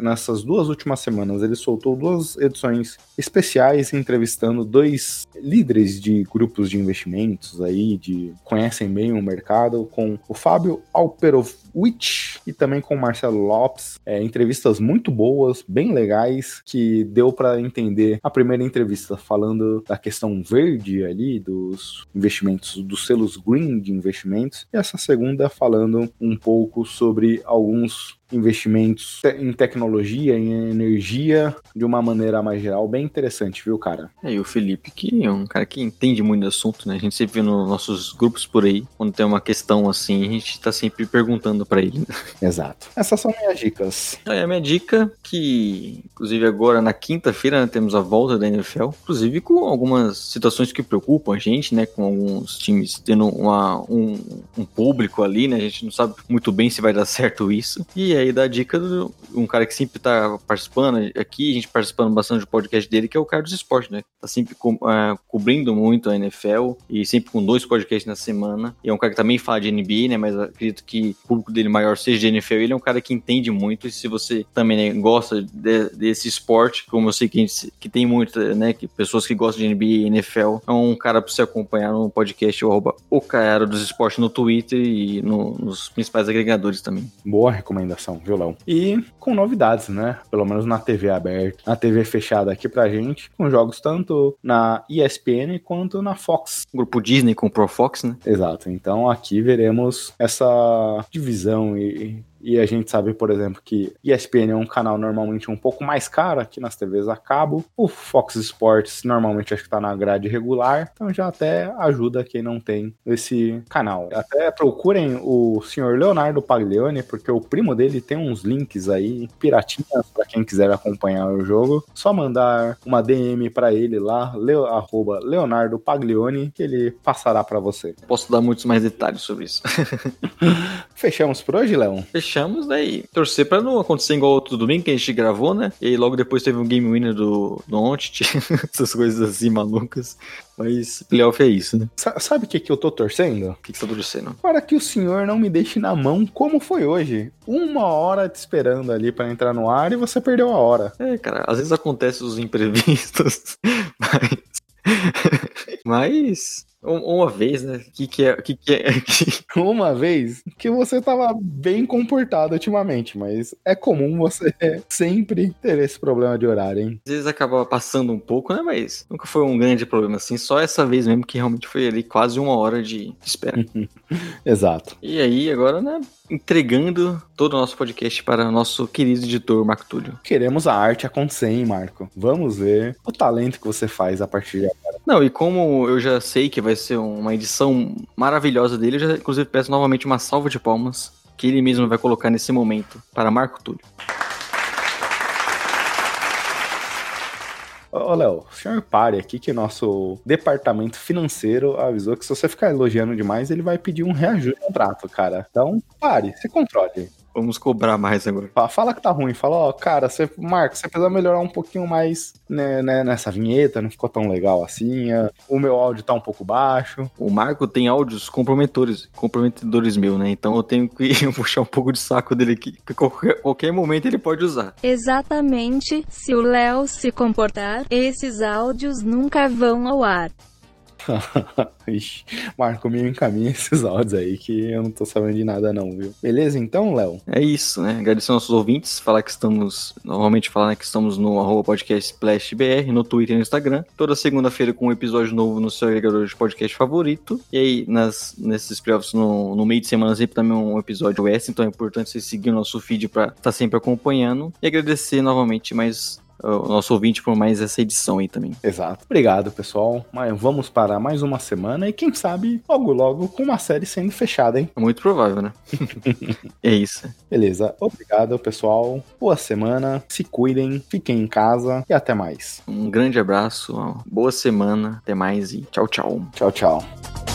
nessas duas últimas semanas, ele soltou duas edições especiais entrevistando dois líderes de grupos de investimentos aí, de conhecem bem o mercado, com o Fábio Alperovitch e também com o Marcelo Lopes. É, entrevistas muito boas, bem legais, que deu para entender a primeira entrevista falando da questão verde ali, dos investimentos, dos selos green de investimentos, e essa segunda falando um pouco sobre alguns investimentos em tecnologia, em energia, de uma maneira mais geral, bem interessante, viu, cara? É, e o Felipe, que é um cara que entende muito do assunto, né? A gente sempre vê nos nossos grupos por aí, quando tem uma questão assim, a gente tá sempre perguntando pra ele. Exato. Essas são minhas dicas. É a minha dica, que inclusive agora na quinta-feira né, temos a volta da NFL, inclusive com algumas situações que preocupam a gente, né? Com alguns times tendo uma, um, um público ali, né? A gente não sabe muito bem se vai dar certo isso. E aí dá a dica de um cara que sempre tá participando aqui, a gente participando bastante do podcast dele, que é o cara dos né? Tá sempre co ah, cobrindo muito a NFL e sempre com dois podcasts na semana. E é um cara que também fala de NBA, né? Mas acredito que o público dele maior seja de NFL. Ele é um cara que entende muito. E se você também né, gosta de- desse esporte, como eu sei que, gente- que tem muito, né? Que pessoas que gostam de NBA e NFL, é um cara pra você acompanhar no podcast, o cara dos esportes no Twitter e no- nos principais agregadores também. Boa recomendação, viu, Léo? E com novidades, né? Pelo menos na TV aberta, na TV fechada aqui pra gente, com jogos tanto na ESPN quanto na Fox. Grupo Disney comprou Fox, né? Exato. Então aqui veremos essa divisão e, e a gente sabe, por exemplo, que ESPN é um canal normalmente um pouco mais caro aqui nas TVs a cabo. O Fox Sports normalmente acho que tá na grade regular, então já até ajuda quem não tem esse canal. Até procurem o senhor Leonardo Paglione, porque o primo dele tem uns links aí piratinhas para quem quiser acompanhar o jogo. Só mandar uma DM para ele lá, leo, arroba Leonardo Paglione, que ele passará para você. Posso dar muitos mais detalhes sobre isso. [laughs] Fechamos por hoje, Leão? Fechamos, né? E torcer pra não acontecer igual outro domingo que a gente gravou, né? E logo depois teve um game winner do, do Ontit, [laughs] essas coisas assim malucas. Mas playoff é isso, né? Sa- sabe o que, que eu tô torcendo? O que, que você tá torcendo? Para que o senhor não me deixe na mão como foi hoje. Uma hora te esperando ali para entrar no ar e você perdeu a hora. É, cara, às vezes acontecem os imprevistos, [laughs] mas. Mas. Um- Uma vez, né? O que, que é. Que que é que... [laughs] [laughs] Uma vez que você tava bem comportado ultimamente, mas é comum você [laughs] sempre ter esse problema de horário, hein? Às vezes acaba passando um pouco, né? Mas nunca foi um grande problema assim. Só essa vez mesmo que realmente foi ali quase uma hora de espera. Exato. E aí, agora, né? Entregando todo o nosso podcast para o nosso querido editor Marco Túlio. Queremos a arte acontecer, hein, Marco? Vamos ver o talento que você faz a partir de agora. Não, e como eu já sei que vai ser uma edição maravilhosa dele, eu já inclusive peço novamente uma salva de palmas que ele mesmo vai colocar nesse momento para Marco Túlio. Ô, Léo, o senhor pare aqui que nosso departamento financeiro avisou que se você ficar elogiando demais, ele vai pedir um reajuste no contrato, cara. Então, pare, se controle. Vamos cobrar mais agora. Fa- Fala que tá ruim, fala, ó, cara, você, Marco, você precisa melhorar um pouquinho mais né, né, nessa vinheta, não ficou tão legal assim. é, O meu áudio tá um pouco baixo. O Marco tem áudios comprometedores, comprometedores meu, né? Então eu tenho que [laughs] puxar um pouco de saco dele aqui, que qualquer, qualquer momento ele pode usar. Exatamente, se o Léo se comportar, esses áudios nunca vão ao ar. [laughs] Marco, me encaminha esses áudios aí que eu não tô sabendo de nada não, viu? Beleza então, Léo? É isso, né? Agradecer aos nossos ouvintes, falar que estamos, novamente falar né, que estamos no arroba podcast Splash BR, no Twitter e no Instagram. Toda segunda-feira com um episódio novo no seu agregador de podcast favorito. E aí, nas, nesses playoffs, no, no meio de semana, sempre também um episódio extra, então é importante você seguir o nosso feed pra estar sempre acompanhando. E agradecer novamente mais o nosso ouvinte por mais essa edição aí também. Exato. Obrigado, pessoal. Mas vamos para mais uma semana e quem sabe logo logo com uma série sendo fechada, hein? É muito provável, né? [laughs] é isso. Beleza. Obrigado, pessoal. Boa semana. Se cuidem, fiquem em casa e até mais. Um grande abraço, boa semana, até mais e tchau, tchau. Tchau, tchau.